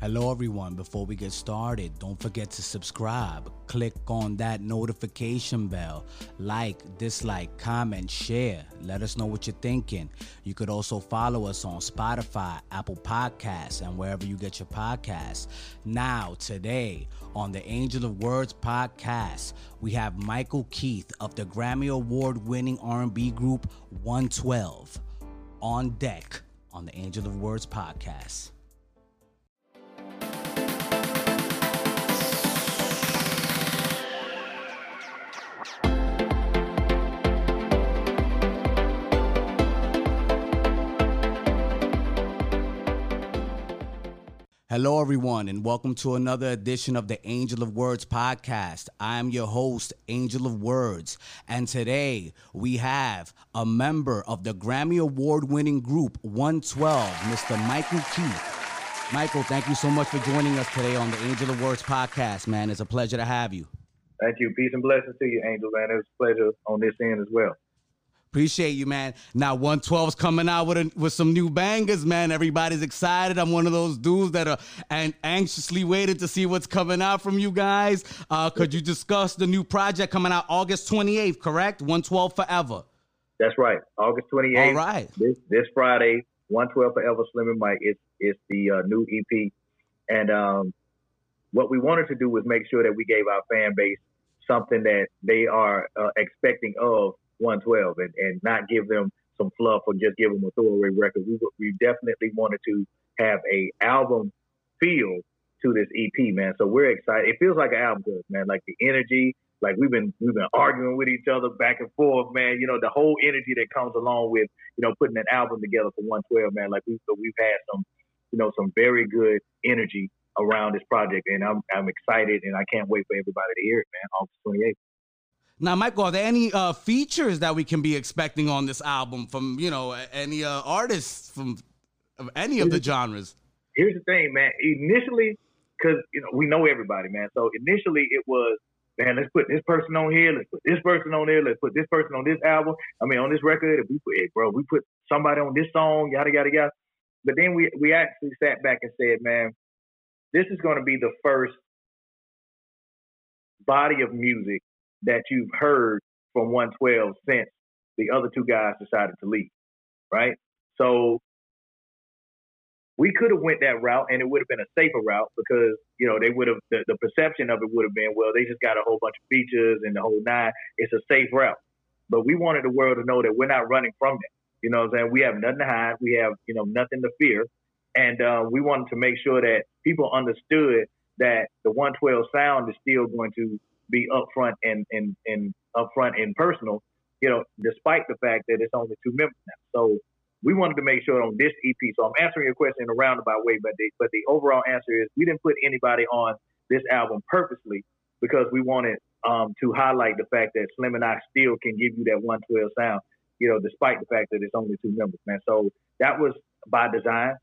Hello, everyone. Before we get started, don't forget to subscribe. Click on that notification bell. Like, dislike, comment, share. Let us know what you're thinking. You could also follow us on Spotify, Apple Podcasts, and wherever you get your podcasts. Now, today on the Angel of Words podcast, we have Michael Keith of the Grammy Award-winning R&B group 112 on deck on the Angel of Words podcast. Hello, everyone, and welcome to another edition of the Angel of Words podcast. I'm your host, Angel of Words, and today we have a member of the Grammy Award winning group 112, Mr. Michael Keith. Michael, thank you so much for joining us today on the Angel of Words podcast, man. It's a pleasure to have you. Thank you. Peace and blessings to you, Angel, man. It's a pleasure on this end as well. Appreciate you, man. Now 112's coming out with a, with some new bangers, man. Everybody's excited. I'm one of those dudes that are and anxiously waiting to see what's coming out from you guys. Uh, could you discuss the new project coming out August 28th, correct? 112 Forever. That's right. August 28th. All right. This, this Friday, 112 Forever Slim and Mike. It's, it's the uh, new EP. And um, what we wanted to do was make sure that we gave our fan base something that they are uh, expecting of 112 and, and not give them some fluff or just give them a throwaway record. We, we definitely wanted to have a album feel to this EP, man. So we're excited. It feels like an album does, man. Like the energy, like we've been we've been arguing with each other back and forth, man. You know the whole energy that comes along with you know putting an album together for 112, man. Like we've we've had some you know some very good energy around this project, and I'm I'm excited and I can't wait for everybody to hear it, man. August 28th. Now, Michael, are there any uh, features that we can be expecting on this album from you know any uh, artists from of any of the genres? Here's the thing, man. Initially, because you know we know everybody, man. So initially it was, man, let's put this person on here, let's put this person on there, let's put this person on this album. I mean, on this record, we put, hey, bro, we put somebody on this song, yada yada yada. But then we we actually sat back and said, man, this is going to be the first body of music that you've heard from 112 since the other two guys decided to leave, right? So we could have went that route and it would have been a safer route because you know they would have the, the perception of it would have been well they just got a whole bunch of features and the whole nine. It's a safe route. But we wanted the world to know that we're not running from that you know what i'm saying? We have nothing to hide. We have you know nothing to fear. And uh, we wanted to make sure that people understood that the 112 sound is still going to be upfront and and and upfront and personal, you know, despite the fact that it's only two members now. So we wanted to make sure on this EP. So I'm answering your question in a roundabout way, but the but the overall answer is we didn't put anybody on this album purposely because we wanted um, to highlight the fact that Slim and I still can give you that 112 sound, you know, despite the fact that it's only two members, man. So that was by design.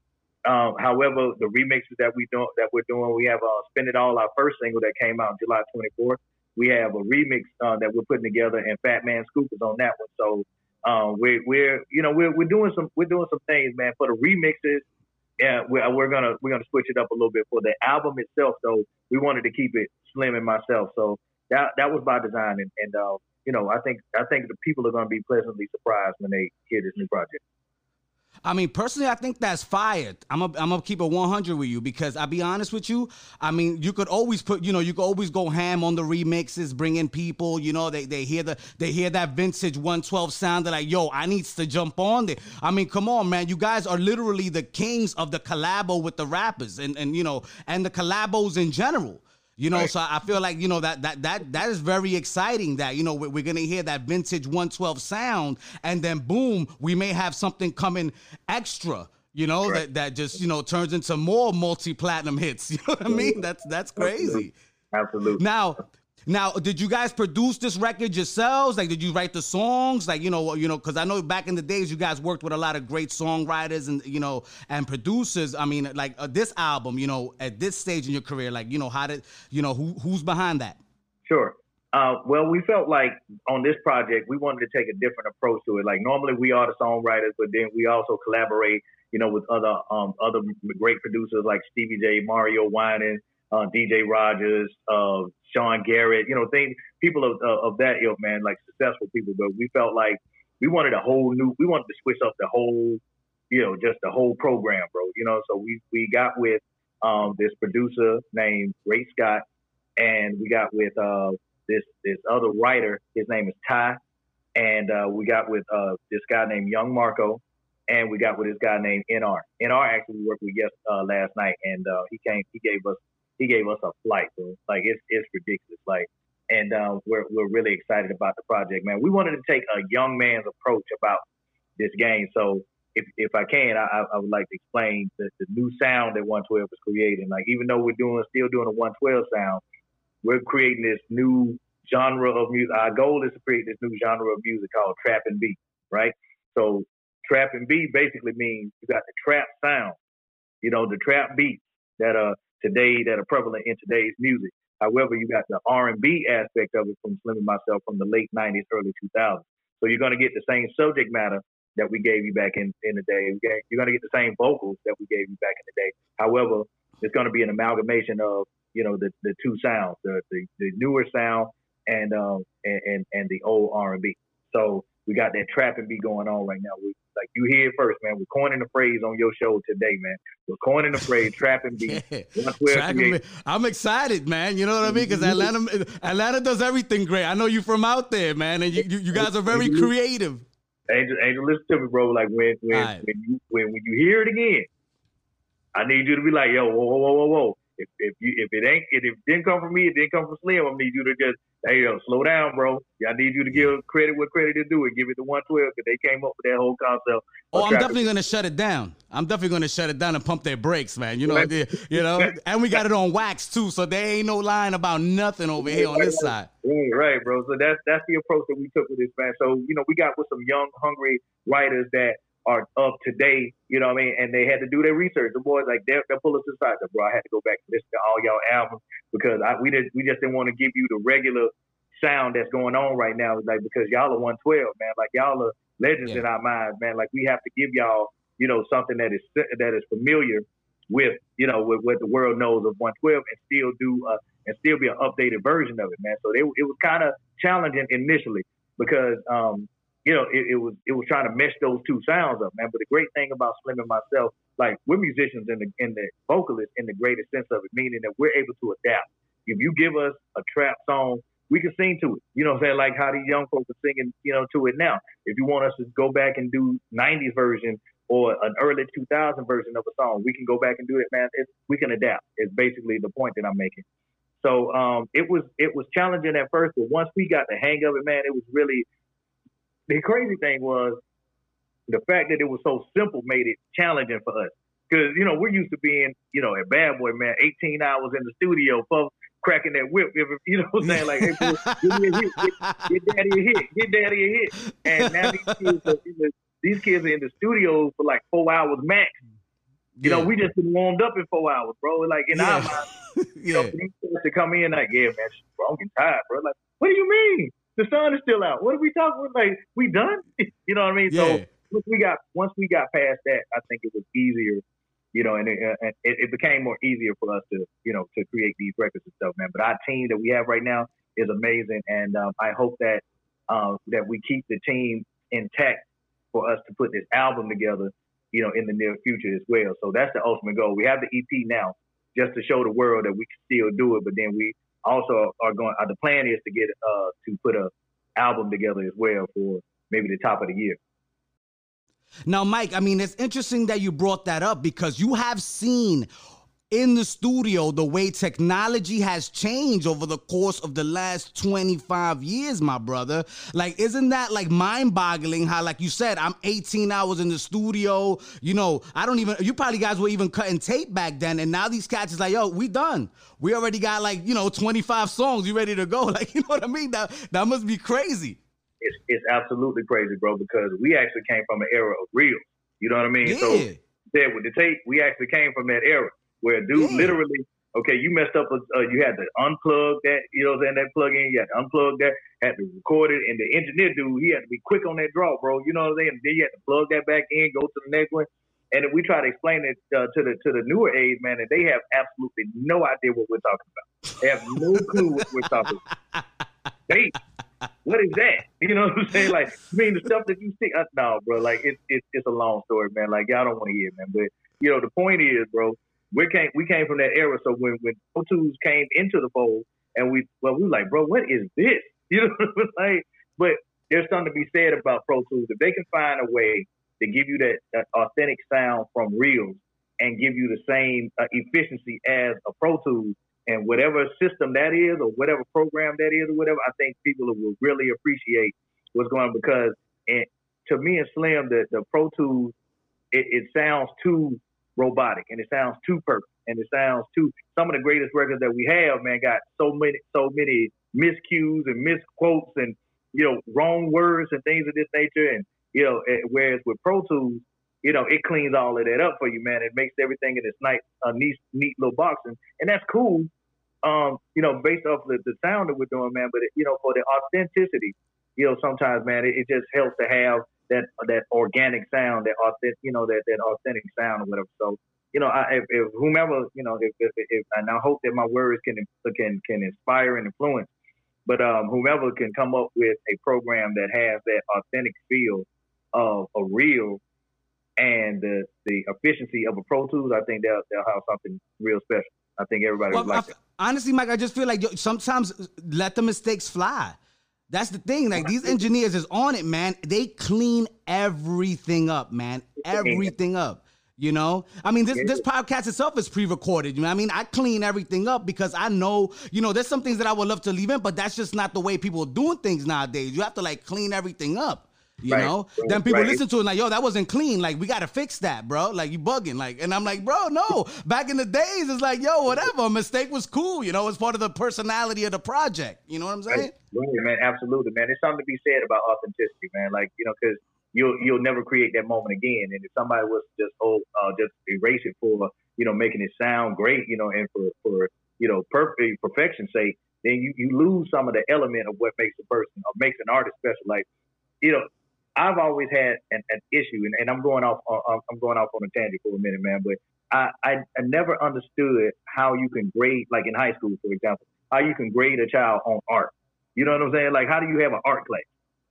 Um, however, the remixes that we do that we're doing, we have uh, "Spend It All," our first single that came out July 24th. We have a remix uh, that we're putting together, and Fat Man Scoop is on that one. So um, we're we're you know we're we're doing some we're doing some things, man, for the remixes. Yeah, we're, we're gonna we're gonna switch it up a little bit for the album itself. So we wanted to keep it slim and myself. So that that was by design, and, and uh, you know I think I think the people are gonna be pleasantly surprised when they hear this new project. I mean, personally, I think that's fired. I'm gonna I'm gonna keep it 100 with you because I'll be honest with you. I mean, you could always put, you know, you could always go ham on the remixes, bring in people. You know, they they hear the they hear that vintage 112 sound. They're like, yo, I needs to jump on there. I mean, come on, man. You guys are literally the kings of the collabo with the rappers and and you know and the collabos in general. You know, right. so I feel like you know that that that that is very exciting. That you know we're, we're, gonna hear that vintage 112 sound, and then boom, we may have something coming extra. You know right. that that just you know turns into more multi platinum hits. You know what I mean? That's that's crazy. Absolutely. Now, now, did you guys produce this record yourselves? Like, did you write the songs? Like, you know, you know, because I know back in the days you guys worked with a lot of great songwriters and you know and producers. I mean, like uh, this album, you know, at this stage in your career, like, you know, how did you know who who's behind that? Sure. Uh, well, we felt like on this project we wanted to take a different approach to it. Like normally we are the songwriters, but then we also collaborate you know, with other um, other great producers like Stevie J, Mario Winans, uh, DJ Rogers, uh, Sean Garrett, you know, things, people of, of that ilk, man, like successful people. But we felt like we wanted a whole new, we wanted to switch up the whole, you know, just the whole program, bro. You know, so we we got with um, this producer named Ray Scott, and we got with uh, this this other writer. His name is Ty, and uh, we got with uh, this guy named Young Marco, and we got with this guy named NR. NR actually worked with yes uh, last night, and uh, he came. He gave us he gave us a flight, bro. Like it's it's ridiculous. Like, and uh, we're we're really excited about the project, man. We wanted to take a young man's approach about this game. So if if I can, I, I would like to explain the, the new sound that 112 is creating. Like even though we're doing still doing a 112 sound, we're creating this new genre of music. Our goal is to create this new genre of music called trap and beat, right? So trap and beat basically means you got the trap sound, you know, the trap beats that are today that are prevalent in today's music. However, you got the R&B aspect of it from Slim and myself from the late 90s, early 2000s. So you're going to get the same subject matter that we gave you back in, in the day. You're going to get the same vocals that we gave you back in the day. However, it's going to be an amalgamation of, you know, the, the two sounds, the, the, the newer sound and, um, and, and, and the old R&B. So we got that trap and beat going on right now. We, like you hear it first, man. We're coining the phrase on your show today, man. We're coining the phrase trap and beat. Yeah. I'm excited, man. You know what I mean? Because Atlanta, Atlanta does everything great. I know you from out there, man, and you, you, you guys are very creative. Angel, Angel, listen to me, bro. Like when when right. when you when, when you hear it again, I need you to be like, yo, whoa, whoa, whoa, whoa, whoa. If if you if it ain't if it didn't come from me, it didn't come from Slim. I need you to just hey yo, slow down, bro. I need you to give credit what credit is due and give it to 112 because they came up with that whole concept. Oh, I'm definitely gonna shut it down. I'm definitely gonna shut it down and pump their brakes, man. You know, you know, and we got it on wax too, so there ain't no lying about nothing over here on this side. Right, right, bro. So that's that's the approach that we took with this man. So you know, we got with some young, hungry writers that are up today, you know what I mean? And they had to do their research. The boys like they're, they'll pull us aside. Like, bro, I had to go back and listen to all y'all albums because I, we didn't we just didn't want to give you the regular sound that's going on right now. Like because y'all are 112, man. Like y'all are legends yeah. in our minds, man. Like we have to give y'all, you know, something that is that is familiar with, you know, with what the world knows of 112 and still do uh, and still be an updated version of it, man. So they, it was kind of challenging initially because um, you know, it, it, was it was trying to mesh those two sounds up, man. But the great thing about Slim and myself, like we're musicians in the in the vocalists in the greatest sense of it, meaning that we're able to adapt. If you give us a trap song, we can sing to it. You know what I'm saying? Like how these young folks are singing, you know, to it now. If you want us to go back and do 90s version or an early 2000 version of a song, we can go back and do it, man. It's, we can adapt. It's basically the point that I'm making. So um, it was it was challenging at first, but once we got the hang of it, man, it was really the crazy thing was the fact that it was so simple made it challenging for us. Because, you know, we're used to being, you know, a bad boy, man, 18 hours in the studio, folks, cracking that whip. You know what I'm saying? Like, hey, give me a hit, get, get daddy a hit, get daddy a hit. And now these kids, are, these kids are in the studio for like four hours max. You yeah. know, we just been warmed up in four hours, bro. Like in yeah. our mind, you yeah. know, these kids to come in like, yeah, man, bro, I'm getting tired, bro. Like, what do you mean? The sun is still out. What are we talking? About? Like we done? you know what I mean? Yeah. So once we got once we got past that, I think it was easier. You know, and it, uh, it, it became more easier for us to you know to create these records and stuff, man. But our team that we have right now is amazing, and um, I hope that um, that we keep the team intact for us to put this album together. You know, in the near future as well. So that's the ultimate goal. We have the EP now, just to show the world that we can still do it. But then we also are going. Uh, the plan is to get uh, to put a album together as well for maybe the top of the year. Now, Mike, I mean, it's interesting that you brought that up because you have seen in the studio the way technology has changed over the course of the last 25 years my brother. Like isn't that like mind-boggling how like you said i'm 18 hours in the studio you know i don't even you probably guys were even cutting tape back then and now these cats is like yo we done. We already got like you know 25 songs you ready to go. Like you know what i mean? That that must be crazy. It's, it's absolutely crazy bro because we actually came from an era of real. You know what i mean? Yeah. so there with the tape we actually came from that era where dude yeah. literally, okay, you messed up, uh, you had to unplug that, you know what I'm saying, that plug in, you had to unplug that, had to record it, and the engineer dude, he had to be quick on that draw, bro, you know what I'm saying, and then you had to plug that back in, go to the next one. And we try to explain it uh, to the to the newer age, man, and they have absolutely no idea what we're talking about. They have no clue what we're talking about. They, what is that? You know what I'm saying? Like, I mean, the stuff that you see. Uh, no, bro. Like, it's it's it's a long story, man. Like, y'all don't want to hear, man. But you know, the point is, bro, we came we came from that era. So when when Pro Tools came into the fold, and we well, we were like, bro, what is this? You know, like, but there's something to be said about Pro Tools. If they can find a way to give you that, that authentic sound from reels and give you the same uh, efficiency as a Pro Tools and whatever system that is or whatever program that is or whatever, I think people will really appreciate what's going on because and to me and Slim, the, the Pro Tools, it, it sounds too robotic and it sounds too perfect and it sounds too some of the greatest records that we have, man, got so many so many miscues and misquotes and you know, wrong words and things of this nature. And, you know, whereas with Pro Tools, you know, it cleans all of that up for you, man. It makes everything in this nice, neat, neat little box. And, and that's cool, um, you know, based off the, the sound that we're doing, man. But, it, you know, for the authenticity, you know, sometimes, man, it, it just helps to have that that organic sound, that authentic, you know, that, that authentic sound or whatever. So, you know, I, if, if whomever, you know, if, if, if, and I hope that my words can can can inspire and influence but um, whomever can come up with a program that has that authentic feel of a reel and the the efficiency of a Pro Tools, I think they'll they'll have something real special. I think everybody well, like it. Honestly, Mike, I just feel like sometimes let the mistakes fly. That's the thing. Like these engineers is on it, man. They clean everything up, man. Everything up. You know, I mean, this this podcast itself is pre-recorded. You know, I mean, I clean everything up because I know, you know, there's some things that I would love to leave in, but that's just not the way people are doing things nowadays. You have to like clean everything up. You right. know, then people right. listen to it like, yo, that wasn't clean. Like, we got to fix that, bro. Like, you bugging. Like, and I'm like, bro, no. Back in the days, it's like, yo, whatever. A mistake was cool. You know, it's part of the personality of the project. You know what I'm saying? Right, man. Absolutely, man. There's something to be said about authenticity, man. Like, you know, because you'll you'll never create that moment again. And if somebody was just oh uh, just erase it for you know making it sound great, you know, and for for you know perfect perfection's sake, then you you lose some of the element of what makes a person or makes an artist special. Like you know, I've always had an, an issue, and, and I'm going off uh, I'm going off on a tangent for a minute, man, but. I, I, I never understood how you can grade, like in high school, for example, how you can grade a child on art. You know what I'm saying? Like, how do you have an art class?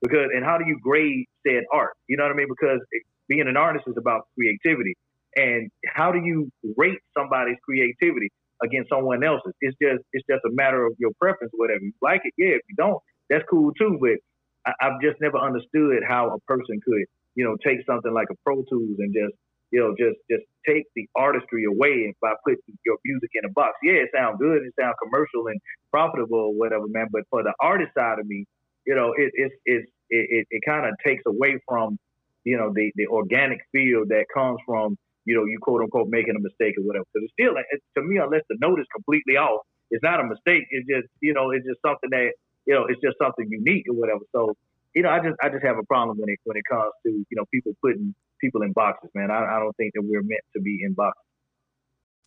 Because and how do you grade said art? You know what I mean? Because being an artist is about creativity, and how do you rate somebody's creativity against someone else's? It's just it's just a matter of your preference, whatever you like it. Yeah, if you don't, that's cool too. But I, I've just never understood how a person could you know take something like a Pro Tools and just you know, just just take the artistry away by putting your music in a box. Yeah, it sounds good, it sounds commercial and profitable or whatever, man. But for the artist side of me, you know, it, it's it, it, it kind of takes away from, you know, the, the organic feel that comes from, you know, you quote unquote making a mistake or whatever. Because it's still, it, to me, unless the note is completely off, it's not a mistake. It's just, you know, it's just something that, you know, it's just something unique or whatever. So, you know, I just, I just have a problem when it, when it comes to, you know, people putting people in boxes, man. I, I don't think that we're meant to be in boxes.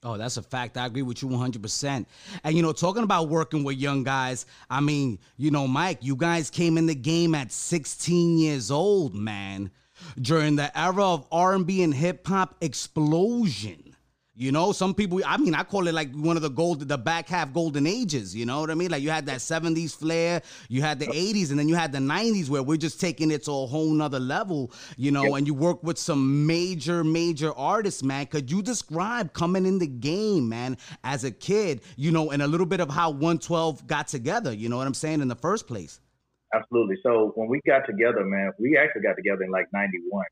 Oh, that's a fact. I agree with you 100%. And, you know, talking about working with young guys, I mean, you know, Mike, you guys came in the game at 16 years old, man, during the era of R&B and hip hop explosion. You know, some people, I mean, I call it like one of the gold, the back half golden ages. You know what I mean? Like you had that 70s flair, you had the 80s, and then you had the 90s where we're just taking it to a whole nother level, you know, and you work with some major, major artists, man. Could you describe coming in the game, man, as a kid, you know, and a little bit of how 112 got together, you know what I'm saying, in the first place? Absolutely. So when we got together, man, we actually got together in like 91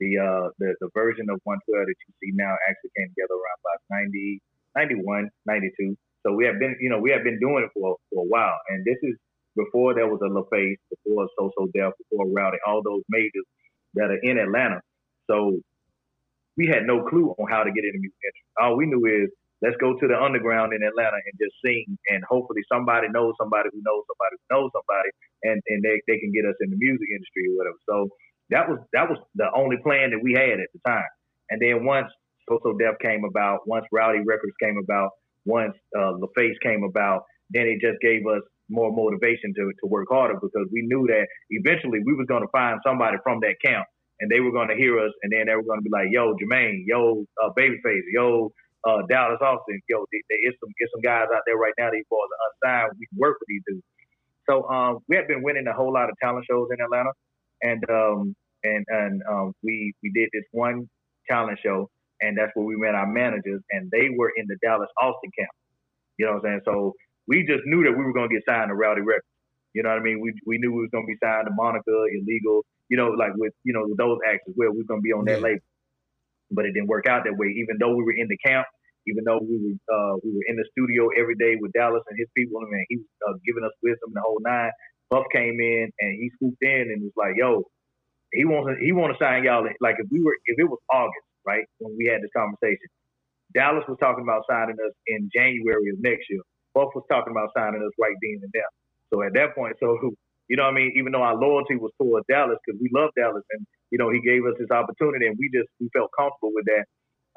the uh the, the version of 112 that you see now actually came together around about 90 91 92 so we have been you know we have been doing it for for a while. And this is before there was a LaFace before So So Def before Rowdy all those majors that are in Atlanta. So we had no clue on how to get into music industry. All we knew is let's go to the underground in Atlanta and just sing. And hopefully somebody knows somebody who knows somebody who knows somebody and and they, they can get us in the music industry or whatever. So that was that was the only plan that we had at the time. And then once So So Def came about, once Rowdy Records came about, once uh, LaFace came about, then it just gave us more motivation to, to work harder because we knew that eventually we was going to find somebody from that camp and they were going to hear us, and then they were going to be like, "Yo, Jermaine, yo, uh, Babyface, yo, uh, Dallas Austin, yo, there is some get some guys out there right now. These boys are unsigned. We can work with these dudes." So um, we had been winning a whole lot of talent shows in Atlanta, and um, and and um, we we did this one talent show, and that's where we met our managers, and they were in the Dallas Austin camp. You know what I'm saying? So we just knew that we were going to get signed to Rowdy Records. You know what I mean? We we knew we was going to be signed to Monica, Illegal. You know, like with you know with those acts as well. We are going to be on that label, but it didn't work out that way. Even though we were in the camp, even though we were uh, we were in the studio every day with Dallas and his people, and he was uh, giving us wisdom and the whole nine. Puff came in and he swooped in and was like, "Yo, he wants to, he want to sign y'all. Like if we were if it was August, right, when we had this conversation, Dallas was talking about signing us in January of next year. Puff was talking about signing us right then and there. So at that point, so you know what I mean. Even though our loyalty was towards Dallas because we love Dallas and you know he gave us this opportunity and we just we felt comfortable with that.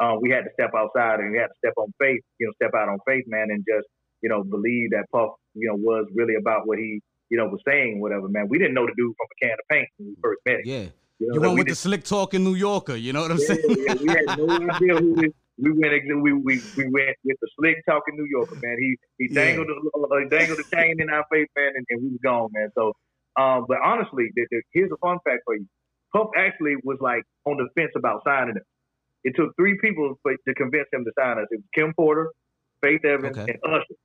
Um, we had to step outside and we had to step on faith, you know, step out on faith, man, and just you know believe that Puff, you know, was really about what he you know, was saying whatever, man. We didn't know the dude from a can of paint when we first met him. Yeah. You, know, you went with the slick talking New Yorker, you know what I'm yeah, saying? Yeah, we had no idea who we, we went we, we we went with the slick talking New Yorker, man. He he dangled yeah. the uh, dangled the chain in our face, man, and, and we was gone, man. So um, but honestly, the, the, here's a fun fact for you. Puff actually was like on the fence about signing him. It took three people for, to convince him to sign us. It was Kim Porter, Faith Evans, okay. and Usher.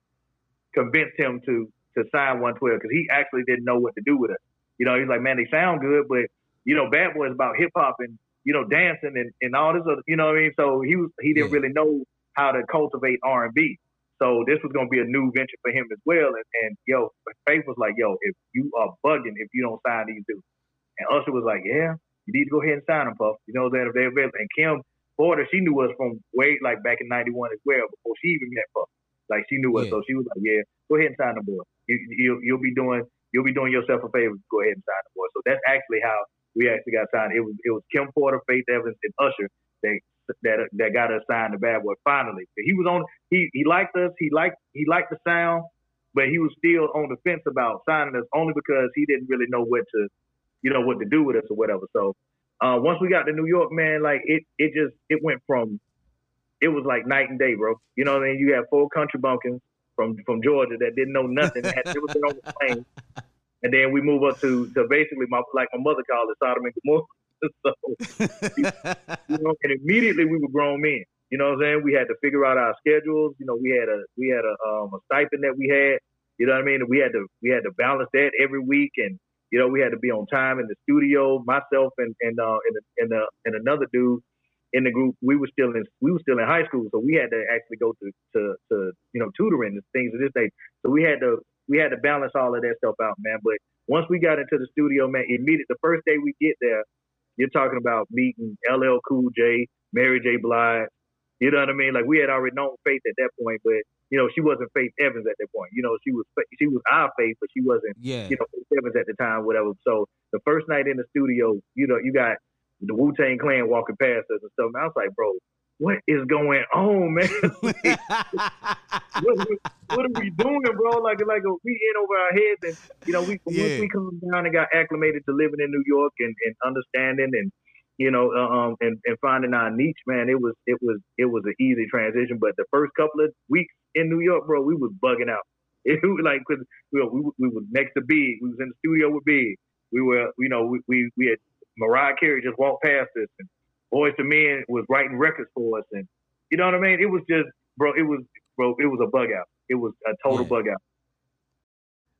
Convinced him to to sign 112 because he actually didn't know what to do with it. You know, he's like, man, they sound good, but you know, Bad Boy is about hip hop and you know, dancing and, and all this other, you know what I mean? So he was he didn't yeah. really know how to cultivate R and B. So this was gonna be a new venture for him as well. And, and yo, Faith was like, yo, if you are bugging if you don't sign these dudes, and Usher was like, yeah, you need to go ahead and sign them, Puff. You know that if they're available. And Kim Porter, she knew us from way like back in '91 as well before she even met Puff. Like she knew us, yeah. so she was like, yeah, go ahead and sign the boy you, you you'll be doing you'll be doing yourself a favor. To go ahead and sign the boy. So that's actually how we actually got signed. It was it was Kim Porter, Faith Evans, and Usher that that that got us signed to Bad Boy finally. He was on he he liked us. He liked he liked the sound, but he was still on the fence about signing us only because he didn't really know what to you know what to do with us or whatever. So uh, once we got to New York, man, like it it just it went from it was like night and day, bro. You know what I mean? You had four country bumpkins from from Georgia that didn't know nothing, had never been on the plane. And then we move up to to basically my like my mother called it Sodom and Gomorrah. so you know, and immediately we were grown men. You know what I'm saying? We had to figure out our schedules. You know, we had a we had a um, a stipend that we had. You know what I mean? we had to we had to balance that every week, and you know we had to be on time in the studio. Myself and and uh, and and, uh, and another dude in the group, we were still in we were still in high school, so we had to actually go to to, to you know tutoring and things of this day. So we had to we had to balance all of that stuff out, man. But once we got into the studio, man, immediately the first day we get there, you're talking about meeting LL Cool J, Mary J. Blige. You know what I mean? Like we had already known Faith at that point, but you know she wasn't Faith Evans at that point. You know she was she was our Faith, but she wasn't yeah. you know Faith Evans at the time, whatever. So the first night in the studio, you know, you got the Wu Tang Clan walking past us and stuff. And I was like, bro, what is going on, man? what, what, what, are we doing, bro? Like, like we in over our heads, and you know, we yeah. once we come down and got acclimated to living in New York and, and understanding and you know, uh, um, and, and finding our niche, man, it was it was it was an easy transition. But the first couple of weeks in New York, bro, we was bugging out. It was like because we, we we was next to Big, we was in the studio with Big. We were, you know, we we, we had Mariah Carey just walked past us, and Boyz II Men was writing records for us, and you know what I mean. It was just, bro. It was, bro. It was a bug out. It was a total yeah. bug out.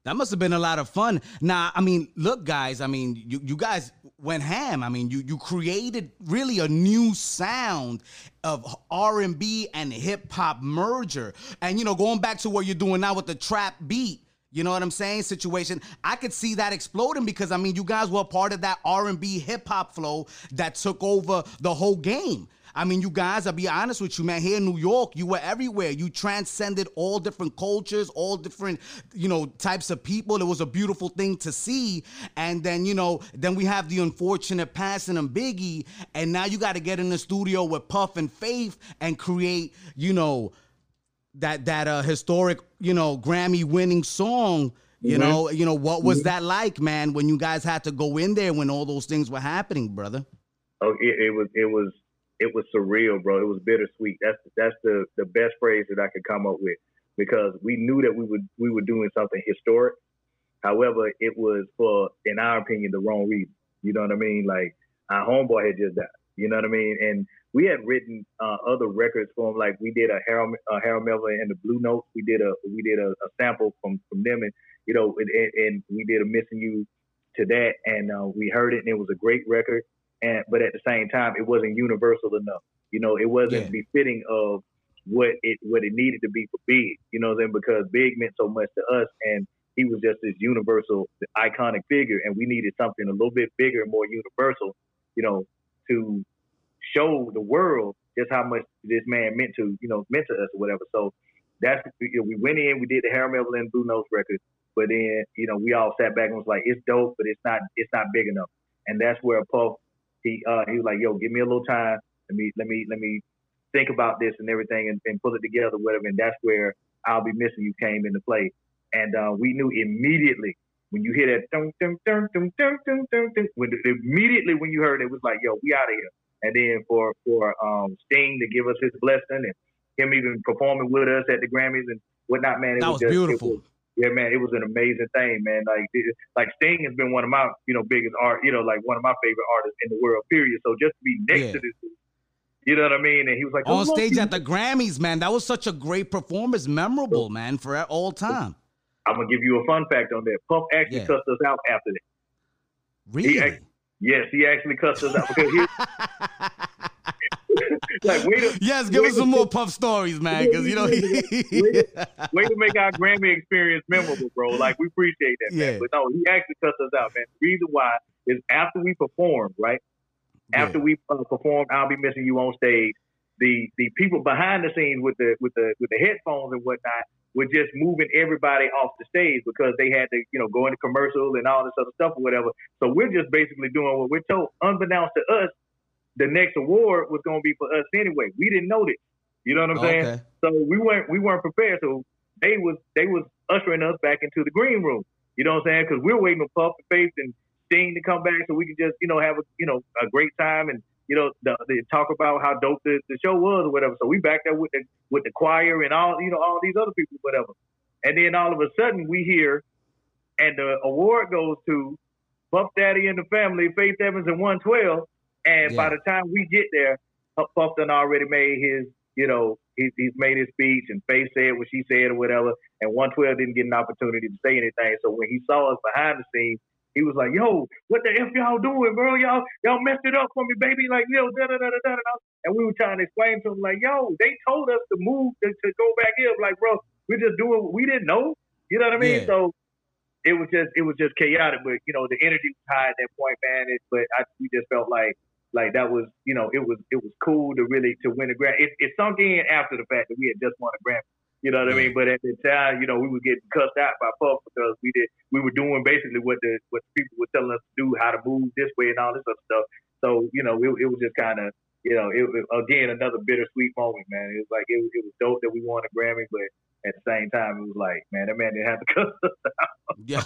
That must have been a lot of fun. Now, I mean, look, guys. I mean, you, you guys went ham. I mean, you you created really a new sound of R and B and hip hop merger. And you know, going back to what you're doing now with the trap beat, you know what I'm saying? Situation. I could see that exploding because I mean, you guys were part of that R&B hip hop flow that took over the whole game. I mean, you guys, I'll be honest with you, man. Here in New York, you were everywhere. You transcended all different cultures, all different, you know, types of people. It was a beautiful thing to see. And then, you know, then we have the unfortunate passing of Biggie. And now you got to get in the studio with Puff and Faith and create, you know, that that uh historic, you know, Grammy winning song. You mm-hmm. know, you know what was mm-hmm. that like, man? When you guys had to go in there when all those things were happening, brother? oh, it, it was it was it was surreal, bro. It was bittersweet. That's that's the the best phrase that I could come up with because we knew that we would we were doing something historic. However, it was for, in our opinion, the wrong reason. You know what I mean? Like our homeboy had just died. You know what I mean? And we had written uh, other records for him. Like we did a Harold, uh, Harold Melvin and the Blue Notes. We did a we did a, a sample from from them, and you know, and, and, we did a missing you to that, and uh, we heard it, and it was a great record. And but at the same time, it wasn't universal enough. You know, it wasn't yeah. befitting of what it what it needed to be for Big. You know, then because Big meant so much to us, and he was just this universal, iconic figure, and we needed something a little bit bigger and more universal. You know, to show the world just how much this man meant to, you know, meant to us or whatever. So that's you know, we went in, we did the Harold Melvin Blue Notes record, but then you know we all sat back and was like, it's dope, but it's not it's not big enough. And that's where Puff he uh, he was like, yo, give me a little time, let me let me let me think about this and everything and, and pull it together, whatever. And that's where I'll be missing you came into play. And uh, we knew immediately when you hear that when immediately when you heard it, it was like, yo, we out of here. And then for for um, Sting to give us his blessing and him even performing with us at the Grammys and whatnot, man, it that was, was just, beautiful. Was, yeah, man, it was an amazing thing, man. Like, it, like Sting has been one of my, you know, biggest art, you know, like one of my favorite artists in the world. Period. So just to be next yeah. to this you know what I mean? And he was like, on oh, stage at the Grammys, man. That was such a great performance, memorable, man, for all time. I'm gonna give you a fun fact on that. Puff actually yeah. cussed us out after that. Really? He, yes, he actually cussed us out because he. like, way to, yes, give us some more Puff stories, man, because you know. way, to, way to make our Grammy experience memorable, bro. Like we appreciate that, yeah. man. But no, he actually cussed us out, man. The reason why is after we performed, right? After yeah. we uh, performed, I'll be missing you on stage. The the people behind the scenes with the with the with the headphones and whatnot were just moving everybody off the stage because they had to, you know, go into commercial and all this other stuff or whatever. So we're just basically doing what we're told. Unbeknownst to us, the next award was going to be for us anyway. We didn't know this. You know what I'm okay. saying? So we weren't we weren't prepared. So they was they was ushering us back into the green room. You know what I'm saying? Because we're waiting for Puff and Faith and Sting to come back so we could just you know have a you know a great time and you know the, the talk about how dope the, the show was or whatever. So we back there with the with the choir and all you know all these other people whatever. And then all of a sudden we hear, and the award goes to Puff Daddy and the family, Faith Evans and 112. And yeah. by the time we get there, Puff done already made his, you know, he's, he's made his speech and Faith said what she said or whatever. And 112 didn't get an opportunity to say anything. So when he saw us behind the scenes, he was like, "Yo, what the f y'all doing, bro? Y'all y'all messed it up for me, baby. Like, yo, da da da da da." And we were trying to explain to him, like, "Yo, they told us to move to, to go back in. Like, bro, we're just doing what we didn't know. You know what I mean? Yeah. So it was just it was just chaotic, but you know the energy was high at that point, man. It, but I, we just felt like like that was you know it was it was cool to really to win a Grammy. It, it sunk in after the fact that we had just won a Grammy. You know what I mean? But at the time, you know, we were getting cussed out by Puff because we did we were doing basically what the what the people were telling us to do, how to move this way and all this other stuff. So you know, it, it was just kind of you know, it, it, again another bittersweet moment, man. It was like it, it was dope that we won a Grammy, but at the same time, it was like, man, that man didn't have to cuss us out. Yeah.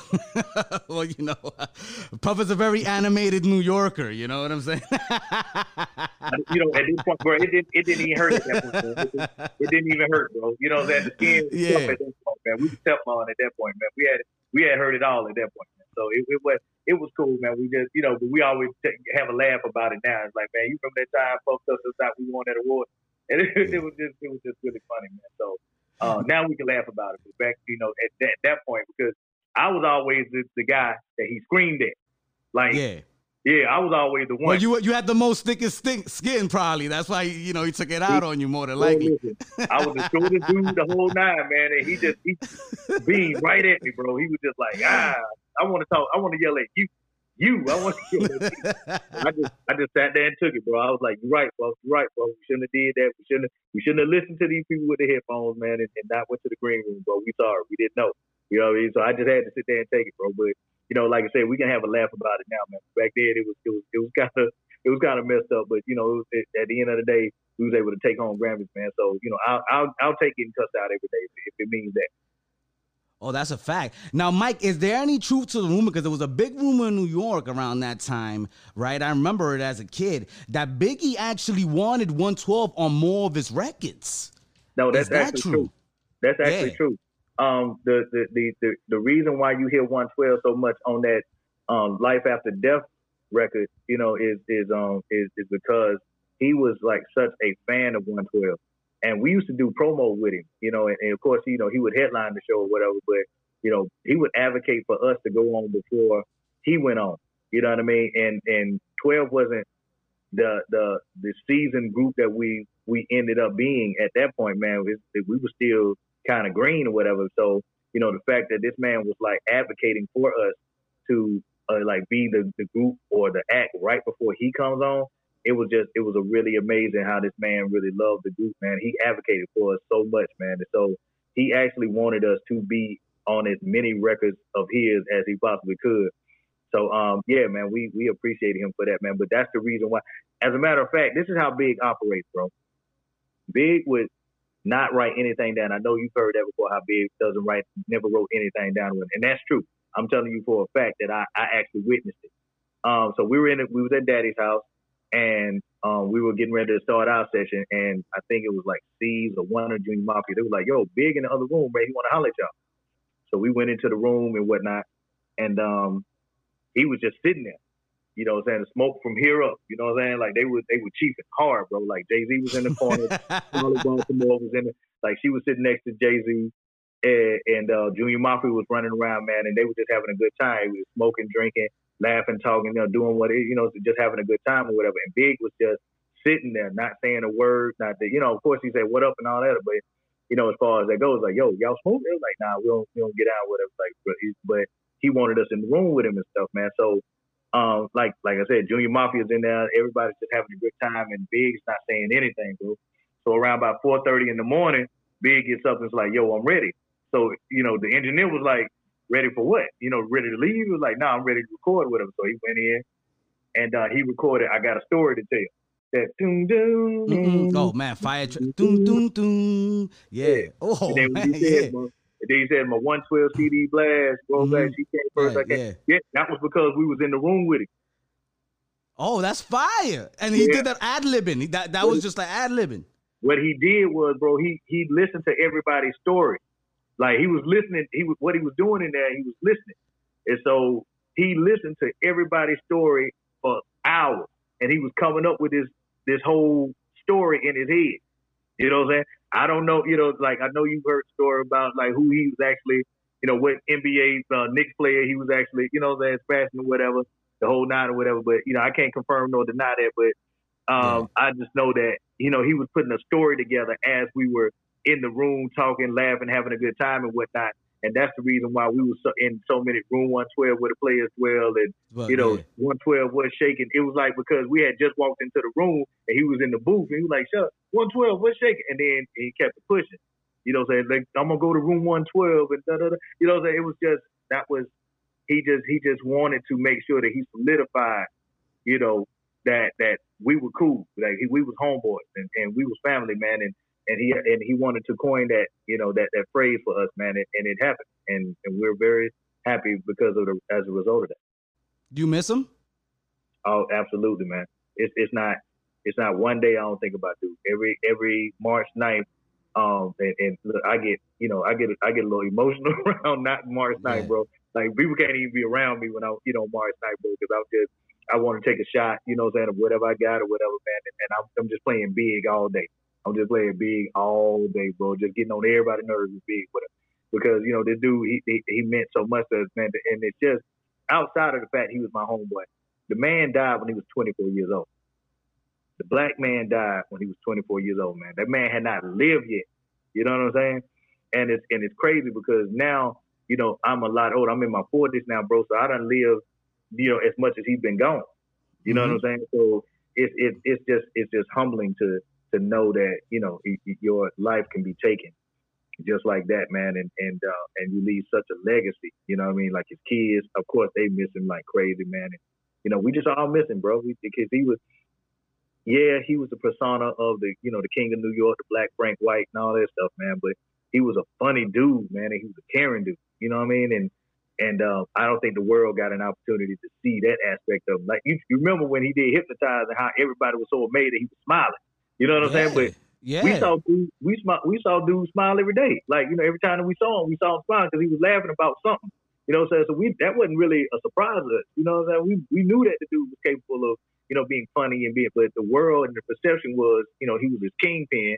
well, you know, Puff is a very animated New Yorker. You know what I'm saying? you know, at this point, bro, it didn't, it didn't even hurt at that point. It, didn't, it didn't even hurt, bro. You know, that the skin yeah. at that point, man. We was Teflon at that point, man. We had we had heard it all at that point, man. So it, it was it was cool, man. We just, you know, but we always t- have a laugh about it now. It's like, man, you remember that time folks us out we won that award, and it, it was just it was just really funny, man. So uh, now we can laugh about it. But back, you know, at that, that point, because I was always the, the guy that he screamed at, like. Yeah. Yeah, I was always the one. Well, you you had the most thickest skin, probably. That's why you know he took it out on you more than likely. I was the shortest dude the whole nine, man, and he just he beamed right at me, bro. He was just like, ah, I want to talk. I want to yell at you. You, I want to at. I just, I just sat there and took it, bro. I was like, you're right, bro. You're right, bro. We shouldn't have did that. We shouldn't, have, we shouldn't have listened to these people with the headphones, man, and, and not went to the green room, bro. We sorry, we didn't know. You know what I mean? So I just had to sit there and take it, bro. But you know, like I said, we can have a laugh about it now, man. Back then, it was, it was, it was kind of, it was kind of messed up. But you know, it, at the end of the day, we was able to take home Grammys, man. So you know, I'll, I'll, I'll take getting cussed out every day if, if it means that. Oh, that's a fact. Now, Mike, is there any truth to the rumor? Because there was a big rumor in New York around that time, right? I remember it as a kid that Biggie actually wanted 112 on more of his records. No, that's that actually true? true? That's actually yeah. true. Um, the, the, the the the reason why you hear 112 so much on that um, Life After Death record, you know, is is um is is because he was like such a fan of 112 and we used to do promo with him, you know, and, and, of course, you know, he would headline the show or whatever, but you know, he would advocate for us to go on before he went on. You know what I mean? And and twelve wasn't the the the season group that we we ended up being at that point, man. We, we were still kind of green or whatever. So you know, the fact that this man was like advocating for us to uh, like be the the group or the act right before he comes on, it was just it was a really amazing how this man really loved the group, man. He advocated for us so much, man. And so he actually wanted us to be on as many records of his as he possibly could. So um yeah, man, we we appreciated him for that, man. But that's the reason why. As a matter of fact, this is how Big operates, bro. Big would not write anything down. I know you've heard that before. How Big doesn't write, never wrote anything down, with, and that's true. I'm telling you for a fact that I, I actually witnessed it. Um, so we were in it. We was at Daddy's house and um, we were getting ready to start our session, and I think it was like Cease or one of Junior Mafia. They were like, "Yo, Big in the other room, man. He want to holler at y'all." So we went into the room and whatnot, and um, he was just sitting there. You know what I'm saying? The smoke from here up. You know what I'm saying? Like they were they were chiefing hard, bro. Like Jay Z was in the corner, Charli Baltimore was in the like she was sitting next to Jay Z, and, and uh, Junior Mafia was running around, man, and they were just having a good time. He was smoking, drinking, laughing, talking, you know, doing what it, you know, just having a good time or whatever. And Big was just sitting there, not saying a word, not that, you know, of course he said what up and all that, but you know, as far as that goes, like, yo, y'all smoke? It was like, nah, we don't, we don't get out, whatever. Like, but he, but he wanted us in the room with him and stuff, man. So, um, like, like I said, Junior Mafia's in there. Everybody's just having a good time, and Big's not saying anything, bro. So around about 4:30 in the morning, Big gets up and is like, "Yo, I'm ready." So you know, the engineer was like, ready for what? You know, ready to leave? He was like, no, nah, I'm ready to record with him. So he went in and uh, he recorded, I got a story to tell. That doom doom. Mm-mm. Oh man, fire tra- doom doom doom. Yeah. Oh and then man, he said, yeah. and then he said my 112 CD blast, bro, mm-hmm. blast, she came first. Right, I came. Yeah. yeah, that was because we was in the room with him. Oh, that's fire! And he yeah. did that ad libbing. That that was just like ad libbing. What he did was, bro, he he listened to everybody's story. Like he was listening. He was what he was doing in there. He was listening, and so he listened to everybody's story for hours, and he was coming up with this this whole story in his head. You know what I'm saying? I don't know. You know, like I know you've heard story about like who he was actually. You know what NBA uh, Knicks player he was actually. You know that fashion or whatever, the whole nine or whatever. But you know I can't confirm nor deny that. But um, yeah. I just know that you know he was putting a story together as we were in the room talking, laughing, having a good time and whatnot. And that's the reason why we were so in so many room 112 where the players dwell and well, you know yeah. 112 was shaking. It was like because we had just walked into the room and he was in the booth and he was like, "Shut 112, what's shaking?" And then he kept pushing. You know, saying like I'm gonna go to room 112 and da da da. You know, it was just that was he just he just wanted to make sure that he solidified, you know, that that we were cool, like he, we was homeboys and, and we was family, man, and and he and he wanted to coin that you know that that phrase for us, man, and, and it happened, and and we're very happy because of the as a result of that. Do you miss him? Oh, absolutely, man. It's it's not it's not one day I don't think about dude. Every every March 9th, um, and, and look, I get you know I get I get a little emotional around not March 9th, bro. Like people can't even be around me when I you know March 9th, bro, because I'm just I want to take a shot, you know, what I'm saying of whatever I got or whatever, man, and, and I'm, I'm just playing big all day. I'm just playing big all day, bro. Just getting on everybody's nerves with big him. Because, you know, this dude, he, he, he meant so much to us, man. And it's just outside of the fact he was my homeboy. The man died when he was 24 years old. The black man died when he was 24 years old, man. That man had not lived yet. You know what I'm saying? And it's and it's crazy because now, you know, I'm a lot older. I'm in my 40s now, bro. So I don't live, you know, as much as he's been gone. You know mm-hmm. what I'm saying? So it's it's it's just it's just humbling to to know that you know your life can be taken just like that, man, and and uh, and you leave such a legacy. You know what I mean? Like his kids, of course, they miss him like crazy, man. And you know, we just all miss him, bro. We, because he was, yeah, he was the persona of the you know the king of New York, the Black Frank White, and all that stuff, man. But he was a funny dude, man, and he was a caring dude. You know what I mean? And and uh, I don't think the world got an opportunity to see that aspect of him. Like you, you remember when he did hypnotize and how everybody was so amazed that he was smiling. You know what I'm saying? But yeah. we saw dude, we smile, we saw dudes smile every day. Like you know, every time that we saw him, we saw him smile because he was laughing about something. You know, so so we that wasn't really a surprise to us. You know, what I'm saying? we we knew that the dude was capable of you know being funny and being, but the world and the perception was you know he was his kingpin.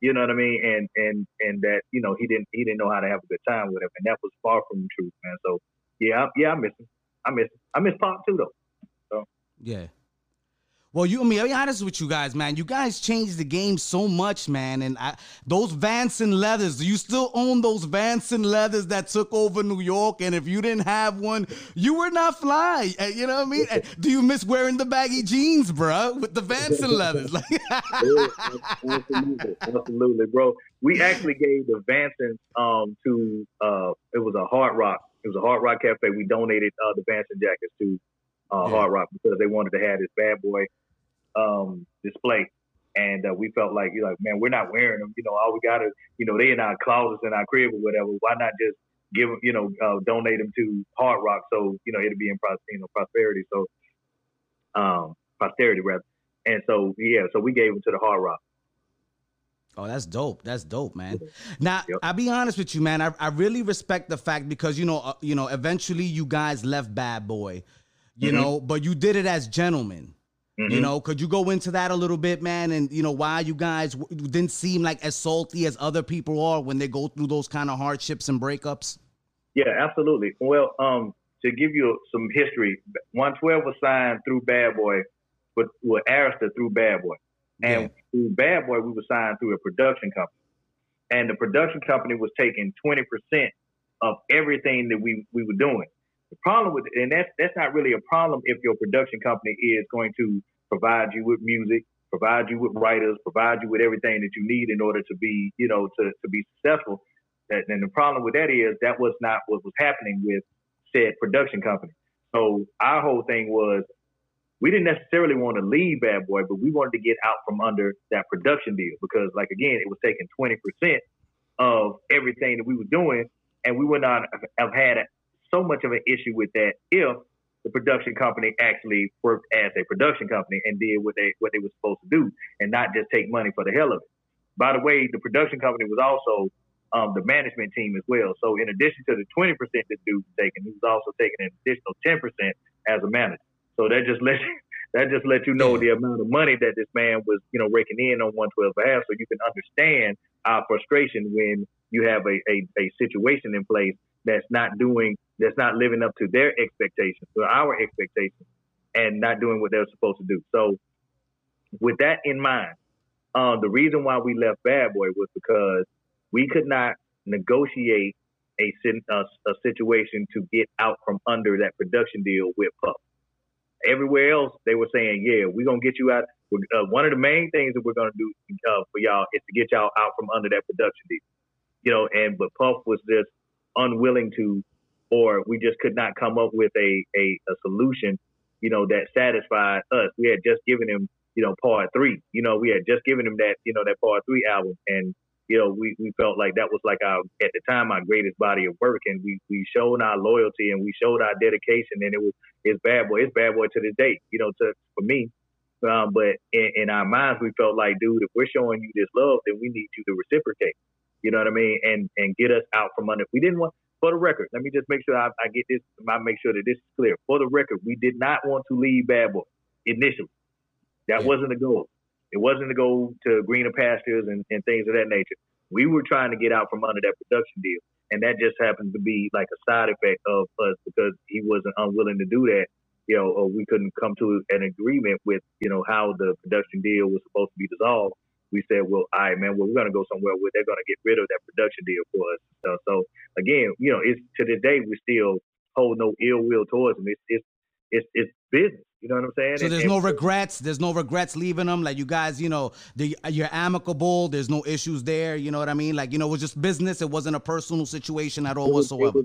You know what I mean? And and and that you know he didn't he didn't know how to have a good time with him, and that was far from the truth, man. So yeah, I, yeah, I miss him. I miss him. I miss Pop too, though. So yeah. Well, you, I mean, I'll be honest with you guys, man. You guys changed the game so much, man. And I, those Vanson leathers, you still own those Vanson leathers that took over New York? And if you didn't have one, you were not fly. Eh, you know what I mean? Eh, do you miss wearing the baggy jeans, bro, with the Vanson leathers? absolutely, absolutely, bro. We actually gave the Vansons um, to uh, it was a Hard Rock. It was a Hard Rock Cafe. We donated uh, the Vanson jackets to uh, yeah. Hard Rock because they wanted to have this bad boy um, display. And uh, we felt like, you're like, man, we're not wearing them. You know, all we got is, you know, they in our closets in our crib or whatever. Why not just give them, you know, uh, donate them to Hard Rock so, you know, it'll be in you know, prosperity. So, um, posterity rather. And so, yeah, so we gave them to the Hard Rock. Oh, that's dope. That's dope, man. Now, yep. I'll be honest with you, man. I, I really respect the fact because you know, uh, you know, eventually you guys left Bad Boy, you mm-hmm. know, but you did it as gentlemen. Mm-hmm. You know, could you go into that a little bit, man? And you know why you guys w- didn't seem like as salty as other people are when they go through those kind of hardships and breakups? Yeah, absolutely. Well, um, to give you some history, 112 was signed through Bad Boy, but with Arista through Bad Boy, and yeah. through Bad Boy we were signed through a production company, and the production company was taking 20 percent of everything that we we were doing. The problem with it, and that's that's not really a problem if your production company is going to provide you with music, provide you with writers, provide you with everything that you need in order to be, you know, to, to be successful. And the problem with that is that was not what was happening with said production company. So our whole thing was we didn't necessarily want to leave Bad Boy, but we wanted to get out from under that production deal because, like again, it was taking twenty percent of everything that we were doing, and we would not have had so much of an issue with that if the production company actually worked as a production company and did what they what they were supposed to do and not just take money for the hell of it. By the way, the production company was also um, the management team as well. So in addition to the 20% that dude was taking, he was also taking an additional 10% as a manager. So that just lets that just lets you know the amount of money that this man was, you know, raking in on 112 half. So you can understand our frustration when you have a, a, a situation in place that's not doing that's not living up to their expectations or our expectations and not doing what they're supposed to do. So with that in mind, uh, the reason why we left Bad Boy was because we could not negotiate a, a, a situation to get out from under that production deal with Puff. Everywhere else, they were saying, "Yeah, we're gonna get you out." Uh, one of the main things that we're gonna do uh, for y'all is to get y'all out from under that production deal. You know, and but Puff was just unwilling to or we just could not come up with a, a, a solution, you know, that satisfied us. We had just given him, you know, part three. You know, we had just given him that, you know, that part three album. And, you know, we, we felt like that was like our, at the time, our greatest body of work. And we, we showed our loyalty and we showed our dedication. And it was, it's bad boy. It's bad boy to this day, you know, to, for me. Um, but in, in our minds, we felt like, dude, if we're showing you this love, then we need you to reciprocate. You know what I mean? And and get us out from under. We didn't want for the record, let me just make sure I, I get this. I make sure that this is clear. For the record, we did not want to leave Bad Boy initially. That yeah. wasn't the goal. It wasn't to go to greener pastures and, and things of that nature. We were trying to get out from under that production deal, and that just happened to be like a side effect of us because he wasn't unwilling to do that. You know, or we couldn't come to an agreement with you know how the production deal was supposed to be dissolved we said, well, all right, man, well, we're going to go somewhere where they're going to get rid of that production deal for us. So, so again, you know, it's to this day we still hold no ill will towards them. It's it's it's, it's business. You know what I'm saying? So and, there's and, no regrets. There's no regrets leaving them. Like you guys, you know, the, you're amicable. There's no issues there. You know what I mean? Like you know, it was just business. It wasn't a personal situation at all was, whatsoever.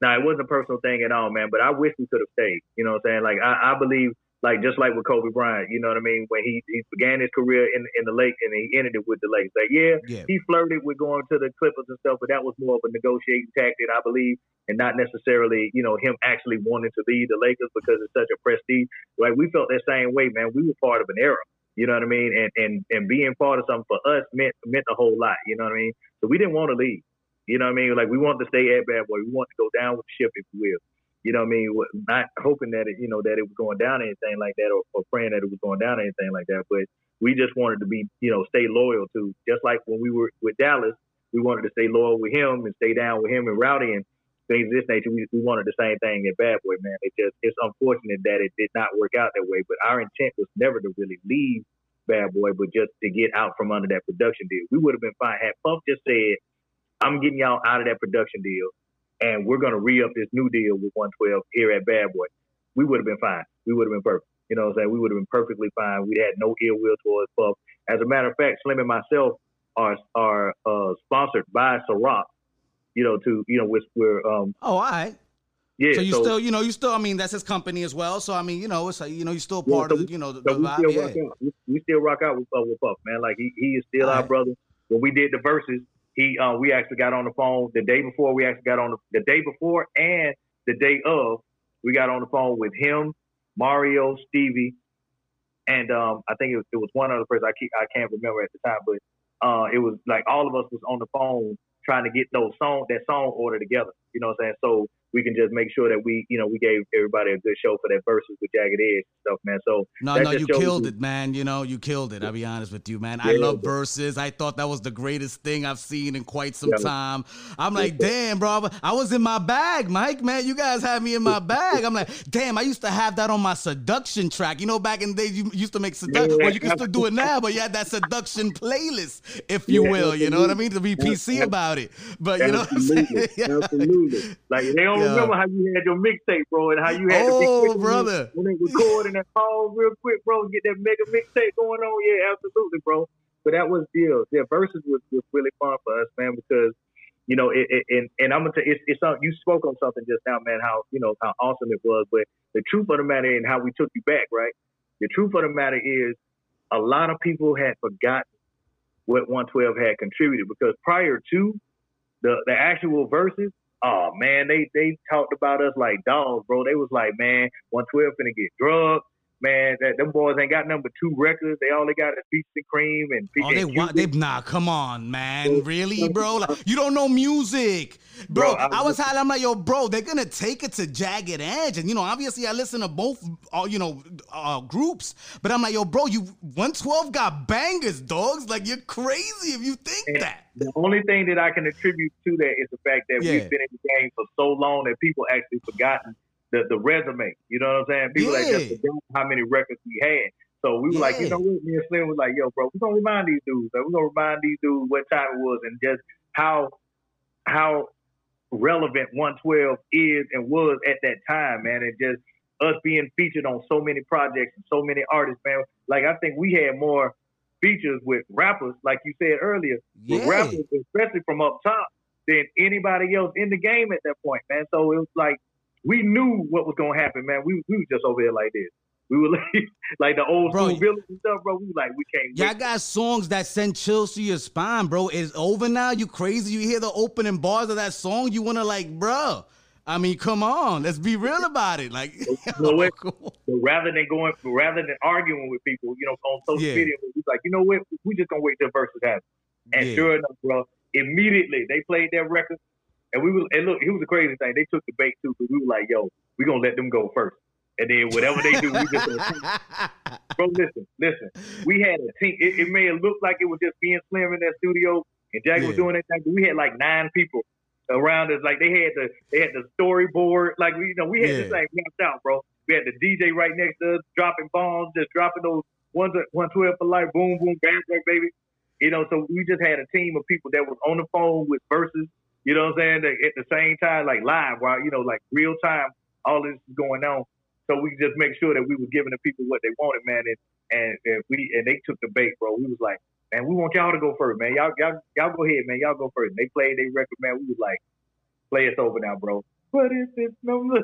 no, it wasn't a personal thing at all, man. But I wish we could have stayed. You know what I'm saying? Like I, I believe like just like with Kobe Bryant, you know what I mean? When he, he began his career in in the Lake and he ended it with the Lakers. Like, yeah, yeah, he flirted with going to the Clippers and stuff, but that was more of a negotiating tactic, I believe, and not necessarily, you know, him actually wanting to leave the Lakers because it's such a prestige. Like we felt that same way, man. We were part of an era. You know what I mean? And and and being part of something for us meant meant a whole lot. You know what I mean? So we didn't want to leave. You know what I mean? Like we wanted to stay at Bad Boy. We wanted to go down with the ship, if you will. You know what I mean? Not hoping that it, you know, that it was going down anything like that, or, or praying that it was going down anything like that. But we just wanted to be, you know, stay loyal to. Just like when we were with Dallas, we wanted to stay loyal with him and stay down with him and Rowdy and things of this nature. We, we wanted the same thing at Bad Boy, man. It just it's unfortunate that it did not work out that way. But our intent was never to really leave Bad Boy, but just to get out from under that production deal. We would have been fine had Puff just said, "I'm getting y'all out of that production deal." And we're going to re up this new deal with 112 here at Bad Boy, we would have been fine. We would have been perfect. You know what I'm saying? We would have been perfectly fine. We had no ill will towards Puff. As a matter of fact, Slim and myself are are uh, sponsored by Ciroc. You know, to you know, which we're um. Oh, all right. Yeah. So you so, still, you know, you still. I mean, that's his company as well. So I mean, you know, it's like, you know, you're still part yeah, so of the, you know, the, so the we, still rock out. We, we, still rock out with, uh, with Puff, man. Like he, he is still all our right. brother. When we did the Verzuz, he uh, we actually got on the phone the day before. We actually got on the, the day before and the day of. We got on the phone with him, Mario, Stevie, and um, I think it was, it was one other person. I keep, I can't remember at the time, but uh, it was like all of us was on the phone trying to get those song that song order together. You know what I'm saying? So we can just make sure that we, you know, we gave everybody a good show for that Verzuz with Jagged Edge and stuff, man. So no, no, you killed it, man. You know, you killed it. I'll be honest with you, man. Yeah, I love yeah. Verzuz. I thought that was the greatest thing I've seen in quite some yeah. time. I'm like, damn, bro, I was in my bag, Mike. Man, you guys had me in my bag. I'm like, damn, I used to have that on my seduction track. You know, back in the day, you used to make seduction. Well, you can still do it now, but you had that seduction playlist, if you will. You know what I mean? To be PC about it, but you know, what I'm saying? absolutely. Like they don't remember how you had your mixtape, bro, and how you had oh, to brother. when they record and that pause real quick, bro, get that mega mixtape going on. Yeah, absolutely, bro. But that was deal. Yeah, Verzuz was, was really fun for us, man, because you know, it, it, and and I'm gonna tell it's it's you spoke on something just now, man. How you know how awesome it was, but the truth of the matter and how we took you back, right? The truth of the matter is, a lot of people had forgotten what 112 had contributed because prior to the the actual Verzuz, oh man, they they talked about us like dogs, bro. They was like, man, 112 finna get drugged. Man, that them boys ain't got number two records. They only got a Peach and Cream and oh, they want they nah. Come on, man, really, bro? Like, you don't know music, bro. bro I, I was I'm like, yo, bro, they're gonna take it to Jagged Edge, and you know, obviously, I listen to both, uh, you know, uh, groups, but I'm like, yo, bro, you 112 got bangers, dogs. Like, you're crazy if you think and that. The only thing that I can attribute to that is the fact that yeah. we've been in the game for so long that people actually forgotten the, the resume. You know what I'm saying? People yeah. like just forgot how many records we had. So we were yeah. like, you know what? Me and Slim was like, yo, bro, we're gonna remind these dudes. Like, we're gonna remind these dudes what time it was and just how how relevant 112 is and was at that time, man. And just us being featured on so many projects and so many artists, man. Like I think we had more features with rappers, like you said earlier, yeah. with rappers, especially from up top, than anybody else in the game at that point, man. So it was like we knew what was gonna happen, man. We we were just over here like this. We were like, like the old bro, school villains and stuff, bro. We like, we can't. Y'all got songs that send chills to your spine, bro. It's over now. You crazy? You hear the opening bars of that song? You wanna like, bro? I mean, come on, let's be real about it. Like, you know what? cool. rather than going, rather than arguing with people, you know, on social yeah. media, we was like, you know what? We just gonna wait till Verzuz happen. And yeah. sure enough, bro, immediately they played that record, and we was, and look, it was a crazy thing. They took the bait too, but we were like, yo, we gonna let them go first. And then whatever they do, we just bro. Listen, listen. We had a team. It, it, may have looked like it was just being slim in that studio, and Jack yeah. was doing that thing. But we had like nine people around us. Like they had the they had the storyboard. Like we you know we had yeah. this thing mapped out, bro. We had the DJ right next to us, dropping bombs, just dropping those ones one twelve for life, boom boom, bang bang, baby. You know, so we just had a team of people that was on the phone with Verzuz. You know what I'm saying? At the same time, like live, while you know, like real time, all this is going on. So we just make sure that we were giving the people what they wanted, man. And and, and we and they took the bait, bro. We was like, man, we want y'all to go first, man. Y'all, y'all, y'all go ahead, man. Y'all go first. And they played their record, man. We was like, play us over now, bro. What is this number?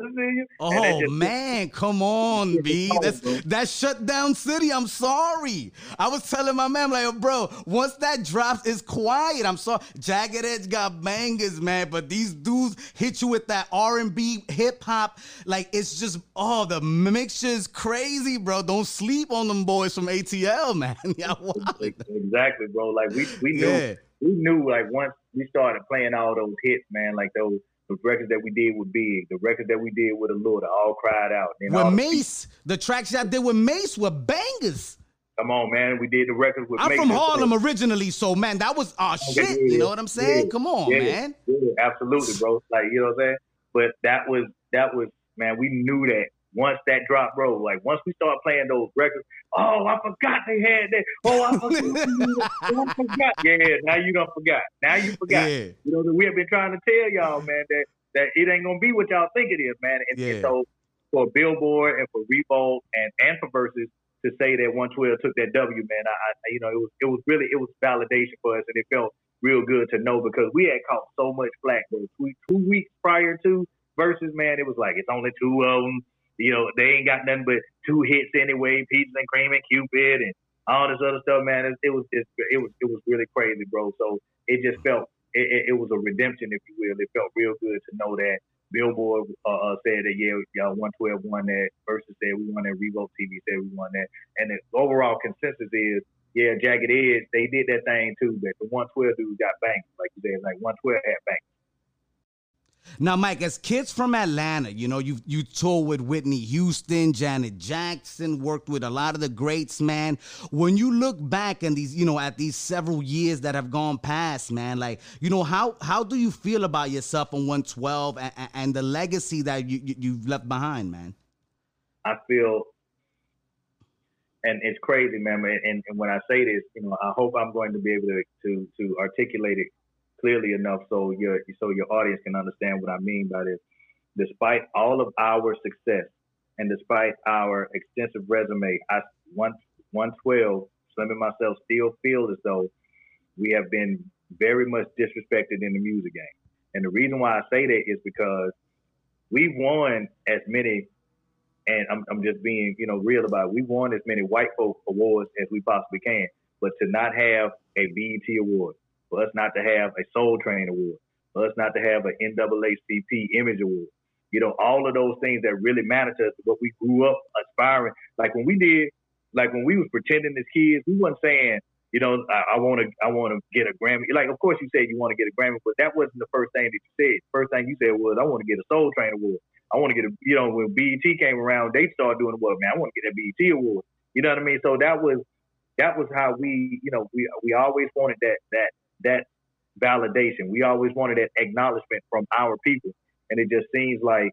Oh man, come on, B. That's that shut down city. I'm sorry. I was telling my man, like, bro, once that drops, it's quiet. I'm sorry. Jagged Edge got bangers, man, but these dudes hit you with that R&B, hip hop. Like, it's just oh, the mixture is crazy, bro. Don't sleep on them boys from ATL, man. yeah, exactly, bro. Like we we knew yeah. we knew like once we started playing all those hits, man, like those the records that we did with Big, the records that we did with Allure, all cried out. And with Mase, the, the tracks y'all did with Mase were bangers. Come on, man. We did the records with. I'm Mase from Harlem originally, so man, that was ah, our oh, shit. Yeah, you know what I'm saying? Yeah, Come on, yeah, man. Absolutely, bro. Like you know what I'm saying. But that was that was man. We knew that once that drop, bro. Like once we start playing those records, oh, I forgot they had that. Oh, I forgot. oh, I forgot. Yeah, now you don't forgot. Now you forgot. Yeah. You know, we have been trying to tell y'all, man, that that it ain't gonna be what y'all think it is, man. And, yeah. and so for Billboard and for Revolt and and for Verzuz to say that 112 took that W, man, I, I you know it was it was really it was validation for us, and it felt real good to know because we had caught so much flack those two, two weeks prior to Verzuz, man. It was like it's only two of them you know, they ain't got nothing but two hits anyway, Peaches and Cream and Cupid and all this other stuff, man. It, it was it, it was it was really crazy, bro. So it just felt it, it, was a redemption, if you will. It felt real good to know that Billboard uh, uh, said that yeah, y'all 112 won that. Verzuz said we won that. Revolt TV said we won that. And the overall consensus is yeah, Jagged Edge they did that thing too, but the 112 dudes got banked, like you said, like 112 had banked. Now, Mike, as kids from Atlanta, you know, you you toured with Whitney Houston, Janet Jackson, worked with a lot of the greats, man. When you look back and these, you know, at these several years that have gone past, man, like, you know, how how do you feel about yourself on 112 and, and the legacy that you, you you've left behind, man? I feel and it's crazy, man. And, and, when I say this, you know, I hope I'm going to be able to to, to articulate it clearly enough so your so your audience can understand what I mean by this. Despite all of our success and despite our extensive resume, I one one twelve Slim and myself still feel as though we have been very much disrespected in the music game. And the reason why I say that is because we've won as many, and I'm, I'm just being, you know, real about it. We've won as many white folk awards as we possibly can, but to not have a BET award, for us not to have a Soul Train Award, for us not to have an NAACP Image Award. You know, all of those things that really matter to us, what we grew up aspiring. Like when we did, like when we was pretending as kids, we wasn't saying, you know, I want to, I want to get a Grammy. Like, of course, you said you want to get a Grammy, but that wasn't the first thing that you said. First thing you said was, I want to get a Soul Train Award. I want to get a, you know, when BET came around, they started doing what, man, I want to get a BET Award. You know what I mean? So that was, that was how we, you know, we we always wanted that that that validation. We always wanted that acknowledgement from our people. And it just seems like,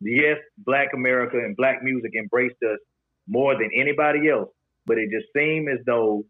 yes, Black America and Black music embraced us more than anybody else, but it just seemed as though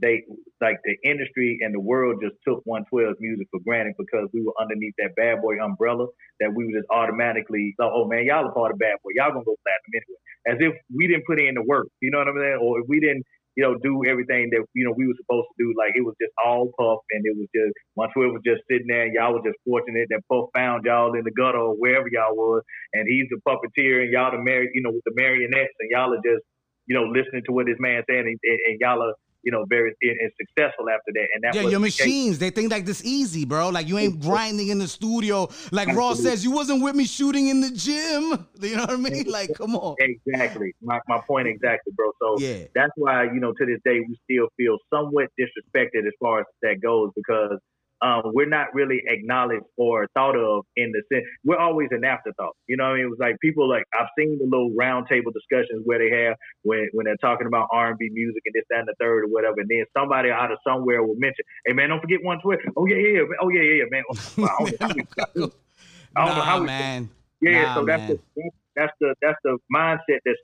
they, like the industry and the world just took 112 music for granted because we were underneath that bad boy umbrella that we were just automatically, oh man, y'all are part of bad boy. Y'all gonna go platinum anyway. As if we didn't put in the work, you know what I'm saying? Or if we didn't you know, do everything that, you know, we were supposed to do. Like it was just all Puff and it was just, Montreal was just sitting there and y'all was just fortunate that Puff found y'all in the gutter or wherever y'all was. And he's the puppeteer and y'all the mar- you know, with the marionettes and y'all are just, you know, listening to what this man saying and, and, and y'all are, you know, very and successful after that. And that yeah, your machines. They think like this easy, bro. Like you ain't grinding in the studio. Like Absolutely. Ross says, you wasn't with me shooting in the gym. You know what I mean? Like, come on. Exactly. My my point exactly, bro. So yeah. that's why you know to this day we still feel somewhat disrespected as far as that goes because um, we're not really acknowledged or thought of in the sense we're always an afterthought. You know, I mean, it was like people like I've seen the little roundtable discussions where they have when when they're talking about R and B music and this, that, and the third or whatever, and then somebody out of somewhere will mention, "Hey man, don't forget one twist." Oh yeah, yeah, yeah. oh yeah, yeah, man. I don't know how we, I don't know how we, man. Yeah, nah, so that's man. the that's the that's the mindset that's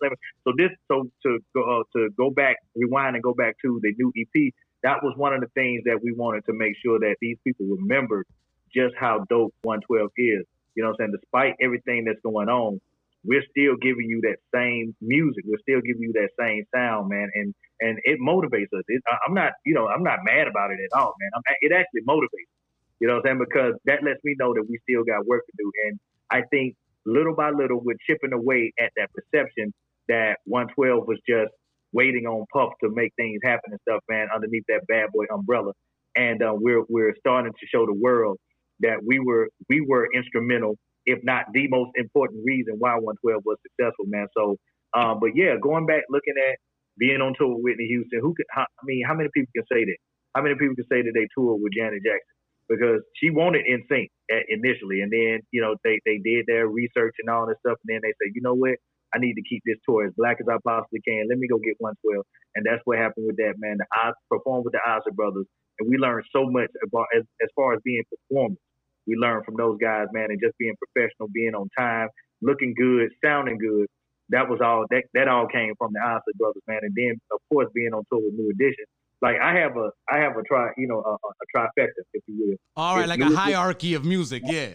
so this so to go uh, to go back rewind and go back to the new EP that was one of the things that we wanted to make sure that these people remembered just how dope 112 is. You know what I'm saying? Despite everything that's going on, we're still giving you that same music. We're still giving you that same sound, man. And and it motivates us. It, I'm not, you know, I'm not mad about it at all, man. I'm, it actually motivates. You know what I'm saying? Because that lets me know that we still got work to do. And I think little by little, we're chipping away at that perception that 112 was just waiting on Puff to make things happen and stuff, man, underneath that bad boy umbrella. And uh, we're we're starting to show the world that we were we were instrumental, if not the most important reason why 112 was successful, man. So, um, but yeah, going back looking at being on tour with Whitney Houston, who could? How, I mean, how many people can say that? How many people can say that they toured with Janet Jackson? Because she wanted NSYNC initially, and then you know they they did their research and all this stuff, and then they said, you know what? I need to keep this tour as black as I possibly can. Let me go get 112, and that's what happened with that man. I performed with the Isley Brothers, and we learned so much about as, as far as being performers. We learned from those guys, man, and just being professional, being on time, looking good, sounding good that was all that that all came from the Isley brothers, man. And then of course being on tour with New Edition. Like I have a I have a try you know a, a trifecta, if you will. All right, it's like a hierarchy of music, yeah.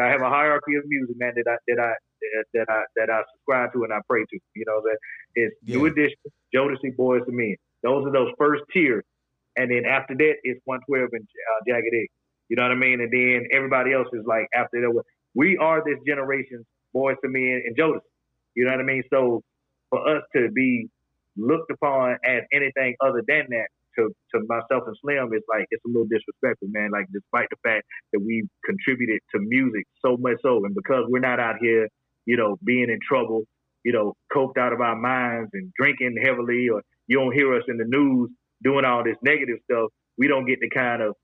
I have a hierarchy of music, man, that I that I that I that I subscribe to and I pray to. You know that it's yeah. New Edition, Jodeci, Boyz II Men. Those are those first tiers, and then after that it's 112 and uh, Jagged Edge. You know what I mean? And then everybody else is like after that. We are this generation's Boyz II Men and Jodeci. You know what I mean? So for us to be looked upon as anything other than that to, to myself and Slim it's like it's a little disrespectful, man. Like despite the fact that we contributed to music so much so, and because we're not out here, you know, being in trouble, you know, coked out of our minds and drinking heavily, or you don't hear us in the news doing all this negative stuff, we don't get the kind of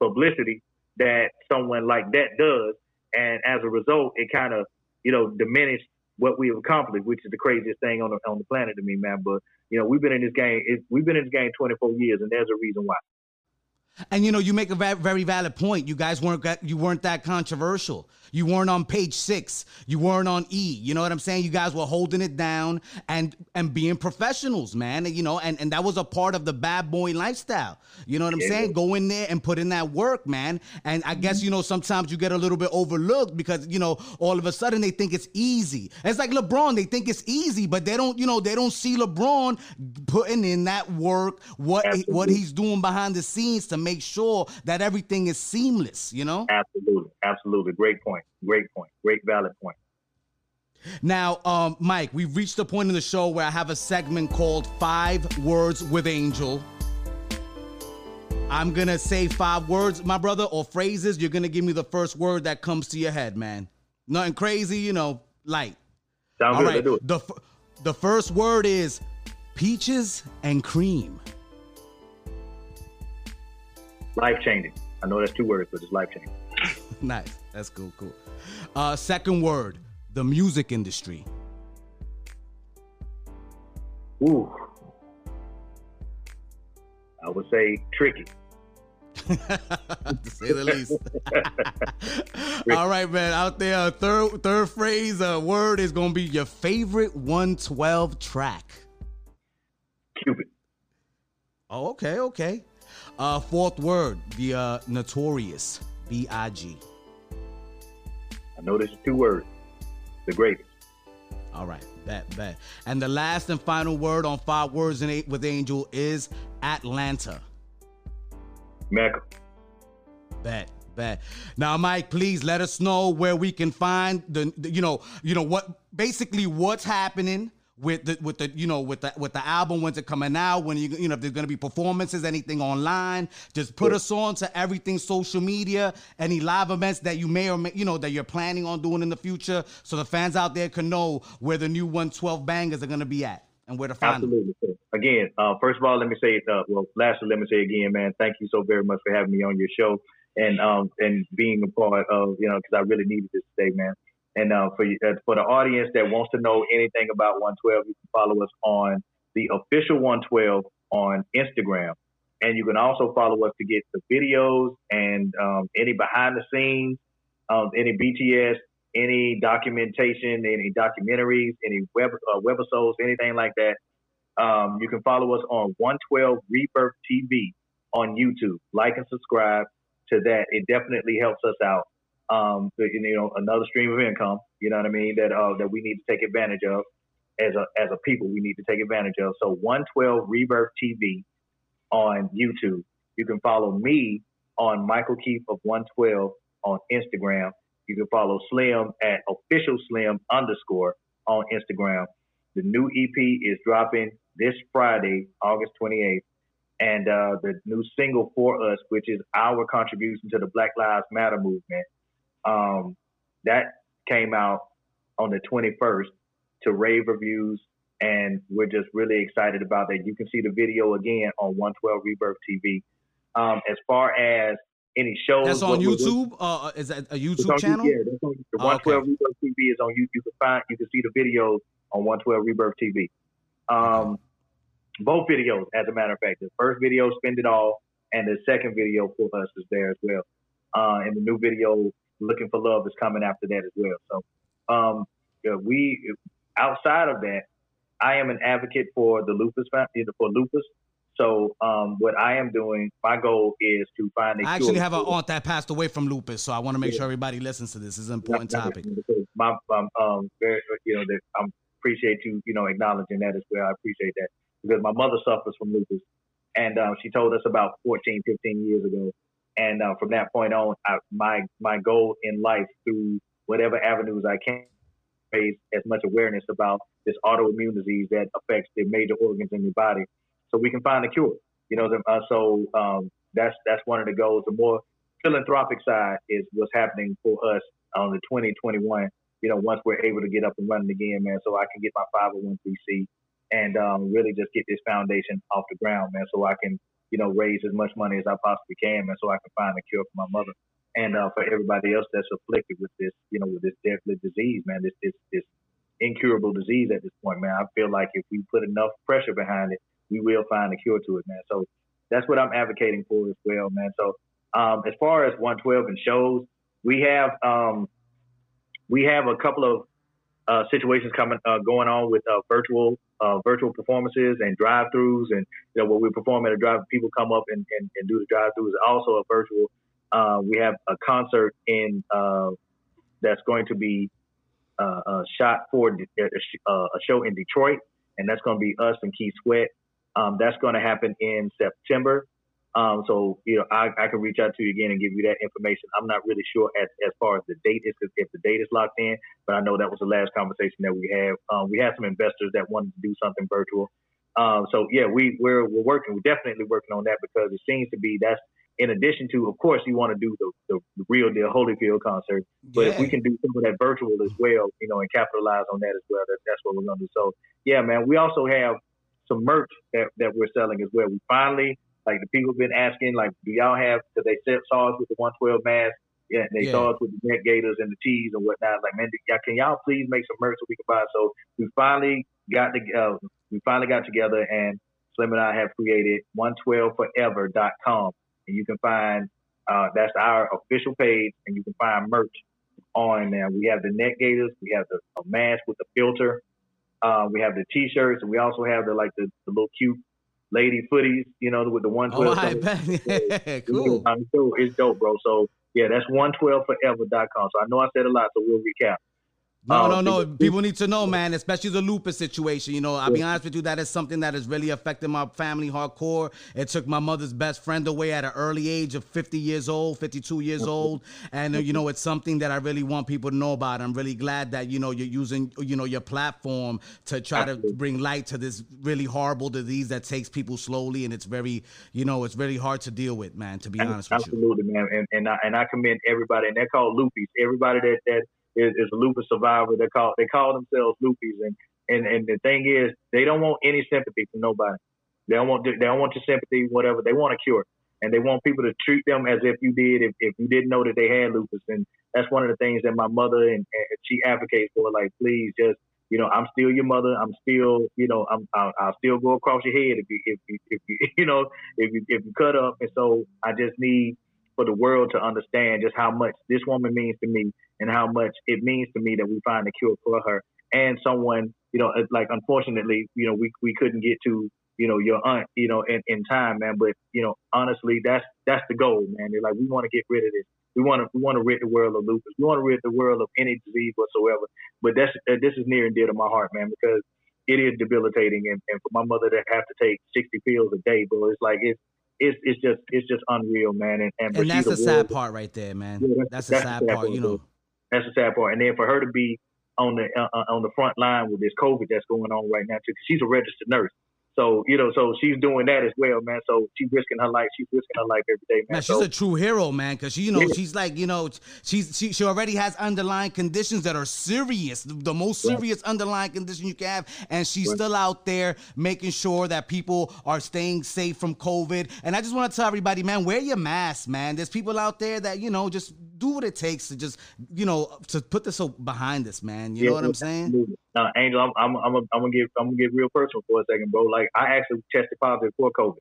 publicity that someone like that does, and as a result, it kind of you know diminished what we have accomplished, which is the craziest thing on the on the planet to me, man. But you know, we've been in this game. It, we've been in this game 24 years, and there's a reason why. And you know, you make a very valid point. You guys weren't you weren't that controversial. You weren't on page six. You weren't on E. You know what I'm saying? You guys were holding it down and and being professionals, man. You know, and, and that was a part of the bad boy lifestyle. You know what I'm yeah. saying? Go in there and put in that work, man. And I guess, mm-hmm. you know, sometimes you get a little bit overlooked because, you know, all of a sudden they think it's easy. It's like LeBron, they think it's easy, but they don't, you know, they don't see LeBron putting in that work, what Absolutely. what he's doing behind the scenes to make sure that everything is seamless, you know? Absolutely. Absolutely. Great point. Great point. Great valid point. Now, um, Mike, we've reached the point in the show where I have a segment called Five Words with Angel. I'm gonna say five words, my brother, or phrases. You're gonna give me the first word that comes to your head, man. Nothing crazy, you know, light. Sound All. Right. The the first word is peaches and cream. Life changing. I know that's two words, but it's life changing. nice. That's cool. Cool. Uh, second word, the music industry. Ooh. I would say tricky. to say the least. All right, man. Out there, third third phrase, uh, word is gonna be your favorite 112 track. Cupid. Oh, okay, okay. Uh, fourth word, the uh, notorious B I G. I know there's two words. The greatest. All right, bet, bet. And the last and final word on five words in eight with Angel is Atlanta. Mecca. Bet, bet. Now, Mike, please let us know where we can find the, the you know, you know what, basically what's happening with the with the you know with the with the album when's it coming out when you you know if there's gonna be performances anything online just put us on to everything social media any live events that you may or may you know that you're planning on doing in the future so the fans out there can know where the new 112 bangers are gonna be at and where to find Absolutely. them. Again, uh, first of all, let me say, uh, well, lastly, let me say again, man, thank you so very much for having me on your show and um, and being a part of, you know, because I really needed this today, man. And uh, for uh, for the audience that wants to know anything about 112, you can follow us on the official 112 on Instagram, and you can also follow us to get the videos and um, any behind the scenes, um, any BTS, any documentation, any documentaries, any web uh, webisodes, anything like that. Um, you can follow us on 112 Rebirth TV on YouTube. Like and subscribe to that. It definitely helps us out um, you know, another stream of income. You know what I mean? That uh, that we need to take advantage of as a as a people. We need to take advantage of. So 112 Rebirth TV on YouTube. You can follow me on Michael Keith of 112 on Instagram. You can follow Slim at official Slim underscore on Instagram. The new EP is dropping this Friday, August 28th. And uh, the new single for us, which is our contribution to the Black Lives Matter movement, um, that came out on the 21st to rave reviews. And we're just really excited about that. You can see the video again on 112 Rebirth TV. Um, as far as any shows, that's on YouTube. Uh, is that a YouTube channel? yeah, that's on, the 112 okay. Rebirth TV is on YouTube. You can find, you can see the videos on 112 Rebirth TV. Um, both videos, as a matter of fact, the first video, Spend It All, and the second video for us is there as well. Uh, and the new video, Looking for Love, is coming after that as well. So, um, we outside of that, I am an advocate for the lupus for lupus. So um, what I am doing, my goal is to find a. I actually have an aunt that passed away from lupus, so I want to make yeah. sure everybody listens to this. This is an important topic. My, um, um, very, you know, I appreciate you, you know, acknowledging that as well. I appreciate that because my mother suffers from lupus, and um, she told us about 14, 15 years ago. And uh, from that point on, I, my my goal in life through whatever avenues I can raise as much awareness about this autoimmune disease that affects the major organs in your body, so we can find a cure. You know, uh, so um, that's that's one of the goals. The more philanthropic side is what's happening for us on the 2021. You know, once we're able to get up and running again, man, so I can get my 501c and um, really just get this foundation off the ground, man, so I can, you know, raise as much money as I possibly can, man, so I can find a cure for my mother and uh, for everybody else that's afflicted with this, you know, with this deadly disease, man, this this this incurable disease at this point, man. I feel like if we put enough pressure behind it, we will find a cure to it, man. So that's what I'm advocating for as well, man. So um, as far as 112 and shows, we have um, we have a couple of uh, situations coming uh, going on with uh, virtual uh, virtual performances and drive-throughs, and you know where we perform at a drive, people come up and, and, and do the drive-throughs. Also a virtual. Uh, we have a concert in uh, that's going to be shot for a, show in Detroit, and that's going to be us and Keith Sweat. Um, that's going to happen in September. Um, so you know, I, I can reach out to you again and give you that information. I'm not really sure as as far as the date is if the date is locked in, but I know that was the last conversation that we had. Um, we had some investors that wanted to do something virtual. Um, so yeah, we we're we're working. We're definitely working on that because it seems to be that's in addition to, of course, you want to do the, the, real deal Holyfield concert, but yeah. if we can do some of that virtual as well, you know, and capitalize on that as well, that, that's what we're gonna do. So yeah, man, we also have some merch that, that we're selling as well. We finally like the people have been asking, like, do y'all have? Because they saw us with the 112 mask, yeah, they yeah. saw us with the neck gaiters and the tees and whatnot. Like, man, can y'all please make some merch so we can buy? So we finally got the, uh, we finally got together, and Slim and I have created 112forever.com, and you can find uh, that's our official page, and you can find merch on there. We have the neck gaiters, we have the mask with the filter, uh, we have the t-shirts, and we also have the like the, the little cute lady footies, you know, with the 112. Oh, I bet. cool. So it's dope, bro. So yeah, that's 112forever.com. So I know I said a lot, so we'll recap. No, no, no. People need to know, man, especially the lupus situation. You know, I'll be honest with you, that is something that has really affected my family hardcore. It took my mother's best friend away at an early age of 50 years old, 52 years old. And, uh, you know, it's something that I really want people to know about. I'm really glad that, you know, you're using, you know, your platform to try to bring light to this really horrible disease that takes people slowly. And it's very, you know, it's really hard to deal with, man, to be honest Absolutely, with you. Absolutely, man. And, and, I, and I commend everybody, and they're called loopies. Everybody that, that, is, is a lupus survivor. They call they call themselves loopies, and and and the thing is, they don't want any sympathy from nobody. They don't want they don't want your sympathy, whatever. They want a cure, and they want people to treat them as if you did if, if you didn't know that they had lupus. And that's one of the things that my mother and, and she advocates for. Like, please, just you know, I'm still your mother. I'm still, you know, I'm I'll, I'll still go across your head if you if you if you you know if you if you cut up. And so I just need for the world to understand just how much this woman means to me and how much it means to me that we find a cure for her and someone, you know, like unfortunately, you know, we we couldn't get to, you know, your aunt, you know, in, in time, man. But you know, honestly, that's that's the goal, man. They're like, we want to get rid of this. We want to we want to rid the world of lupus. We want to rid the world of any disease whatsoever. But that's uh, this is near and dear to my heart, man, because it is debilitating. And, and for my mother to have to take 60 pills a day, bro, it's like it's it's it's just it's just unreal, man. And and, and that's the sad part right there, man. Yeah, that's, the sad, part, you know. That's the sad part. And then for her to be on the uh, uh, on the front line with this COVID that's going on right now too, she's a registered nurse. So you know, so she's doing that as well, man. So she's risking her life. She's risking her life every day, man. Man, she's so, a true hero, man, because she, you know, Yeah. she's like, you know, she's she, she already has underlying conditions that are serious, the, most serious underlying condition you can have, and she's still out there making sure that people are staying safe from COVID. And I just want to tell everybody, man, wear your mask, man. There's people out there that you know just do what it takes to just, you know, to put this behind us, man. You know what I'm saying? Uh, Angel, I'm, I'm, I'm, I'm gonna get, I'm gonna get real personal for a second, bro. Like I actually tested positive for COVID,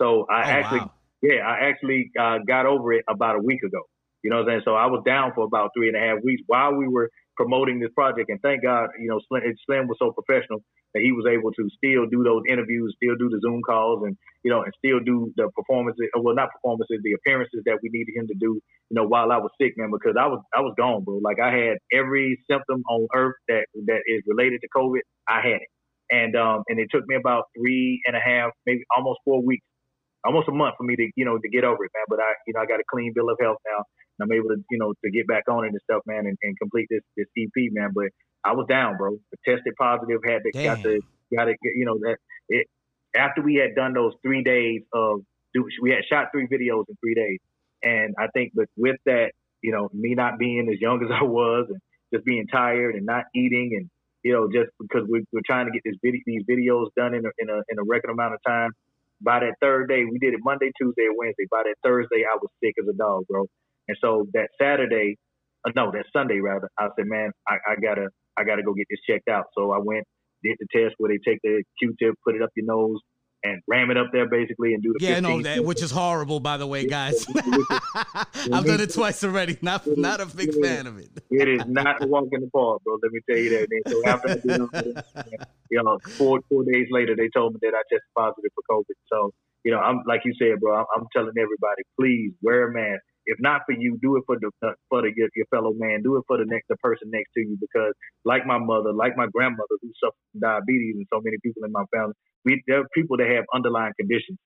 so I Oh, actually, wow. yeah, I actually uh, got over it about a week ago. You know what I'm saying? So I was down for about three and a half weeks while we were promoting this project, and thank God, you know, Slim, Slim was so professional that he was able to still do those interviews, still do the Zoom calls, and you know, and still do the performances. Well, not performances, the appearances that we needed him to do. You know, while I was sick, man, because I was I was gone, bro. Like I had every symptom on earth that that is related to COVID. I had it, and um, and it took me about three and a half, maybe almost four weeks, almost a month for me to you know to get over it, man. But I you know I got a clean bill of health now, and I'm able to you know to get back on it and stuff, man, and, and complete this this EP, man. But I was down, bro. Tested positive, had to got to got to you know that it after we had done those three days of do we had shot three videos in three days, and I think with with that you know me not being as young as I was and just being tired and not eating and you know just because we, we're trying to get this video, these videos done in a, in a in a record amount of time. By that third day, we did it Monday, Tuesday, Wednesday. By that Thursday, I was sick as a dog, bro. And so that Saturday, uh, no, that Sunday rather, I said, man, I, I gotta I gotta go get this checked out. So I went, did the test where they take the Q-tip, put it up your nose, and ram it up there basically, and do the Yeah, no, 15 that which is horrible, by the way, guys. I've done it twice already. Not not a big fan of it. It is not a walk in the park, bro. Let me tell you that. And so after I did that, you know, four four days later, they told me that I tested positive for COVID. So, you know, I'm like you said, bro. I'm, I'm telling everybody, please wear a mask. If not for you, do it for the uh, for the, your, your fellow man. Do it for the next the person next to you because, like my mother, like my grandmother, who suffered from diabetes, and so many people in my family, we there are people that have underlying conditions.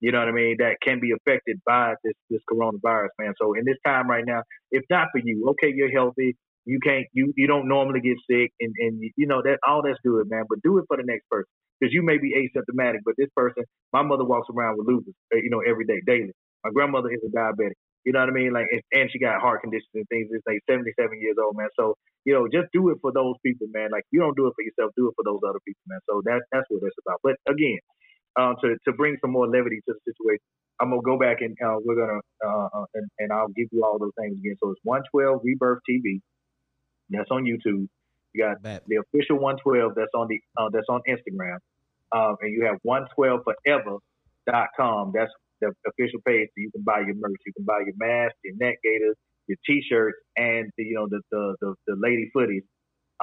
You know what I mean? That can be affected by this this coronavirus, man. So in this time right now, if not for you, okay, you're healthy. You can't you you don't normally get sick, and and you, know that all that's good, man. But do it for the next person because you may be asymptomatic, but this person, my mother walks around with lupus, uh, you know, every day, daily. My grandmother is a diabetic. You know what I mean? Like, and, and she got heart conditions and things. It's like 77 years old, man. So, you know, just do it for those people, man. Like, you don't do it for yourself, do it for those other people, man. So that's that's what it's about. But again, um, to to bring some more levity to the situation, I'm gonna go back and uh, we're gonna uh, uh, and, and I'll give you all those things again. So it's 112 Rebirth TV. That's on YouTube. You got Bet. the official 112 that's on the uh, that's on Instagram, um, and you have 112forever.com. That's the official page. So you can buy your merch. You can buy your mask, your neck gaiters, your t-shirts, and the, you know the the the, the lady footies.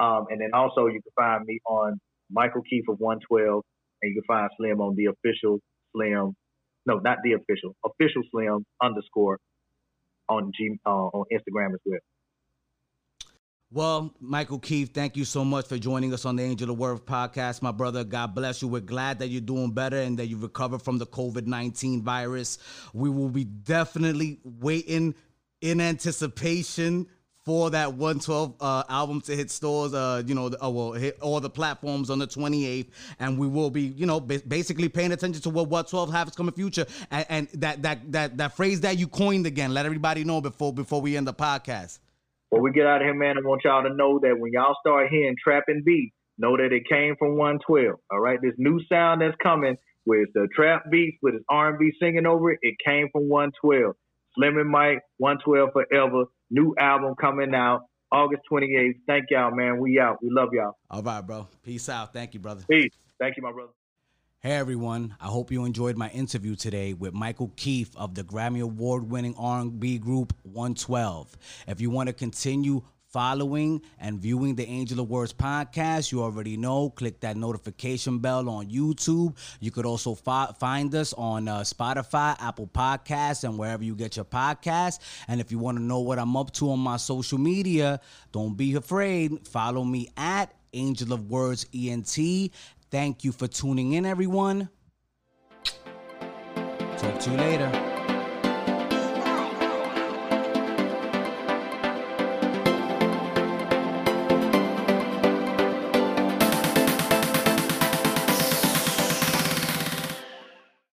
Um, and then also you can find me on Michael Keith of 112, and you can find Slim on the official Slim. No, not the official. Official Slim underscore on G uh, on Instagram as well. Well, Michael Keith, thank you so much for joining us on the Angel of Words podcast, my brother. God bless you. We're glad that you're doing better and that you've recovered from the COVID 19 virus. We will be definitely waiting in anticipation for that 112 uh, album to hit stores, uh, you know, uh, well, hit all the platforms on the 28th, and we will be, you know, ba- basically paying attention to what what 12 has coming future, and, and that that that that phrase that you coined again. Let everybody know before before we end the podcast. Before we get out of here, man, I want y'all to know that when y'all start hearing trap and beat, know that it came from 112. All right, this new sound that's coming with the trap beats with his R&B singing over it, it came from 112. Slim and Mike, 112 forever. New album coming out August 28th. Thank y'all, man. We out. We love y'all. All right, bro. Peace out. Thank you, brother. Peace. Thank you, my brother. Hey everyone, I hope you enjoyed my interview today with Michael Keith of the Grammy Award winning R&B group 112. If you want to continue following and viewing the Angel of Words podcast, you already know, click that notification bell on YouTube. You could also fi- find us on uh, Spotify, Apple Podcasts, and wherever you get your podcasts. And if you want to know what I'm up to on my social media, don't be afraid. Follow me at Angel of Words ENT. Thank you for tuning in, everyone. Talk to you later.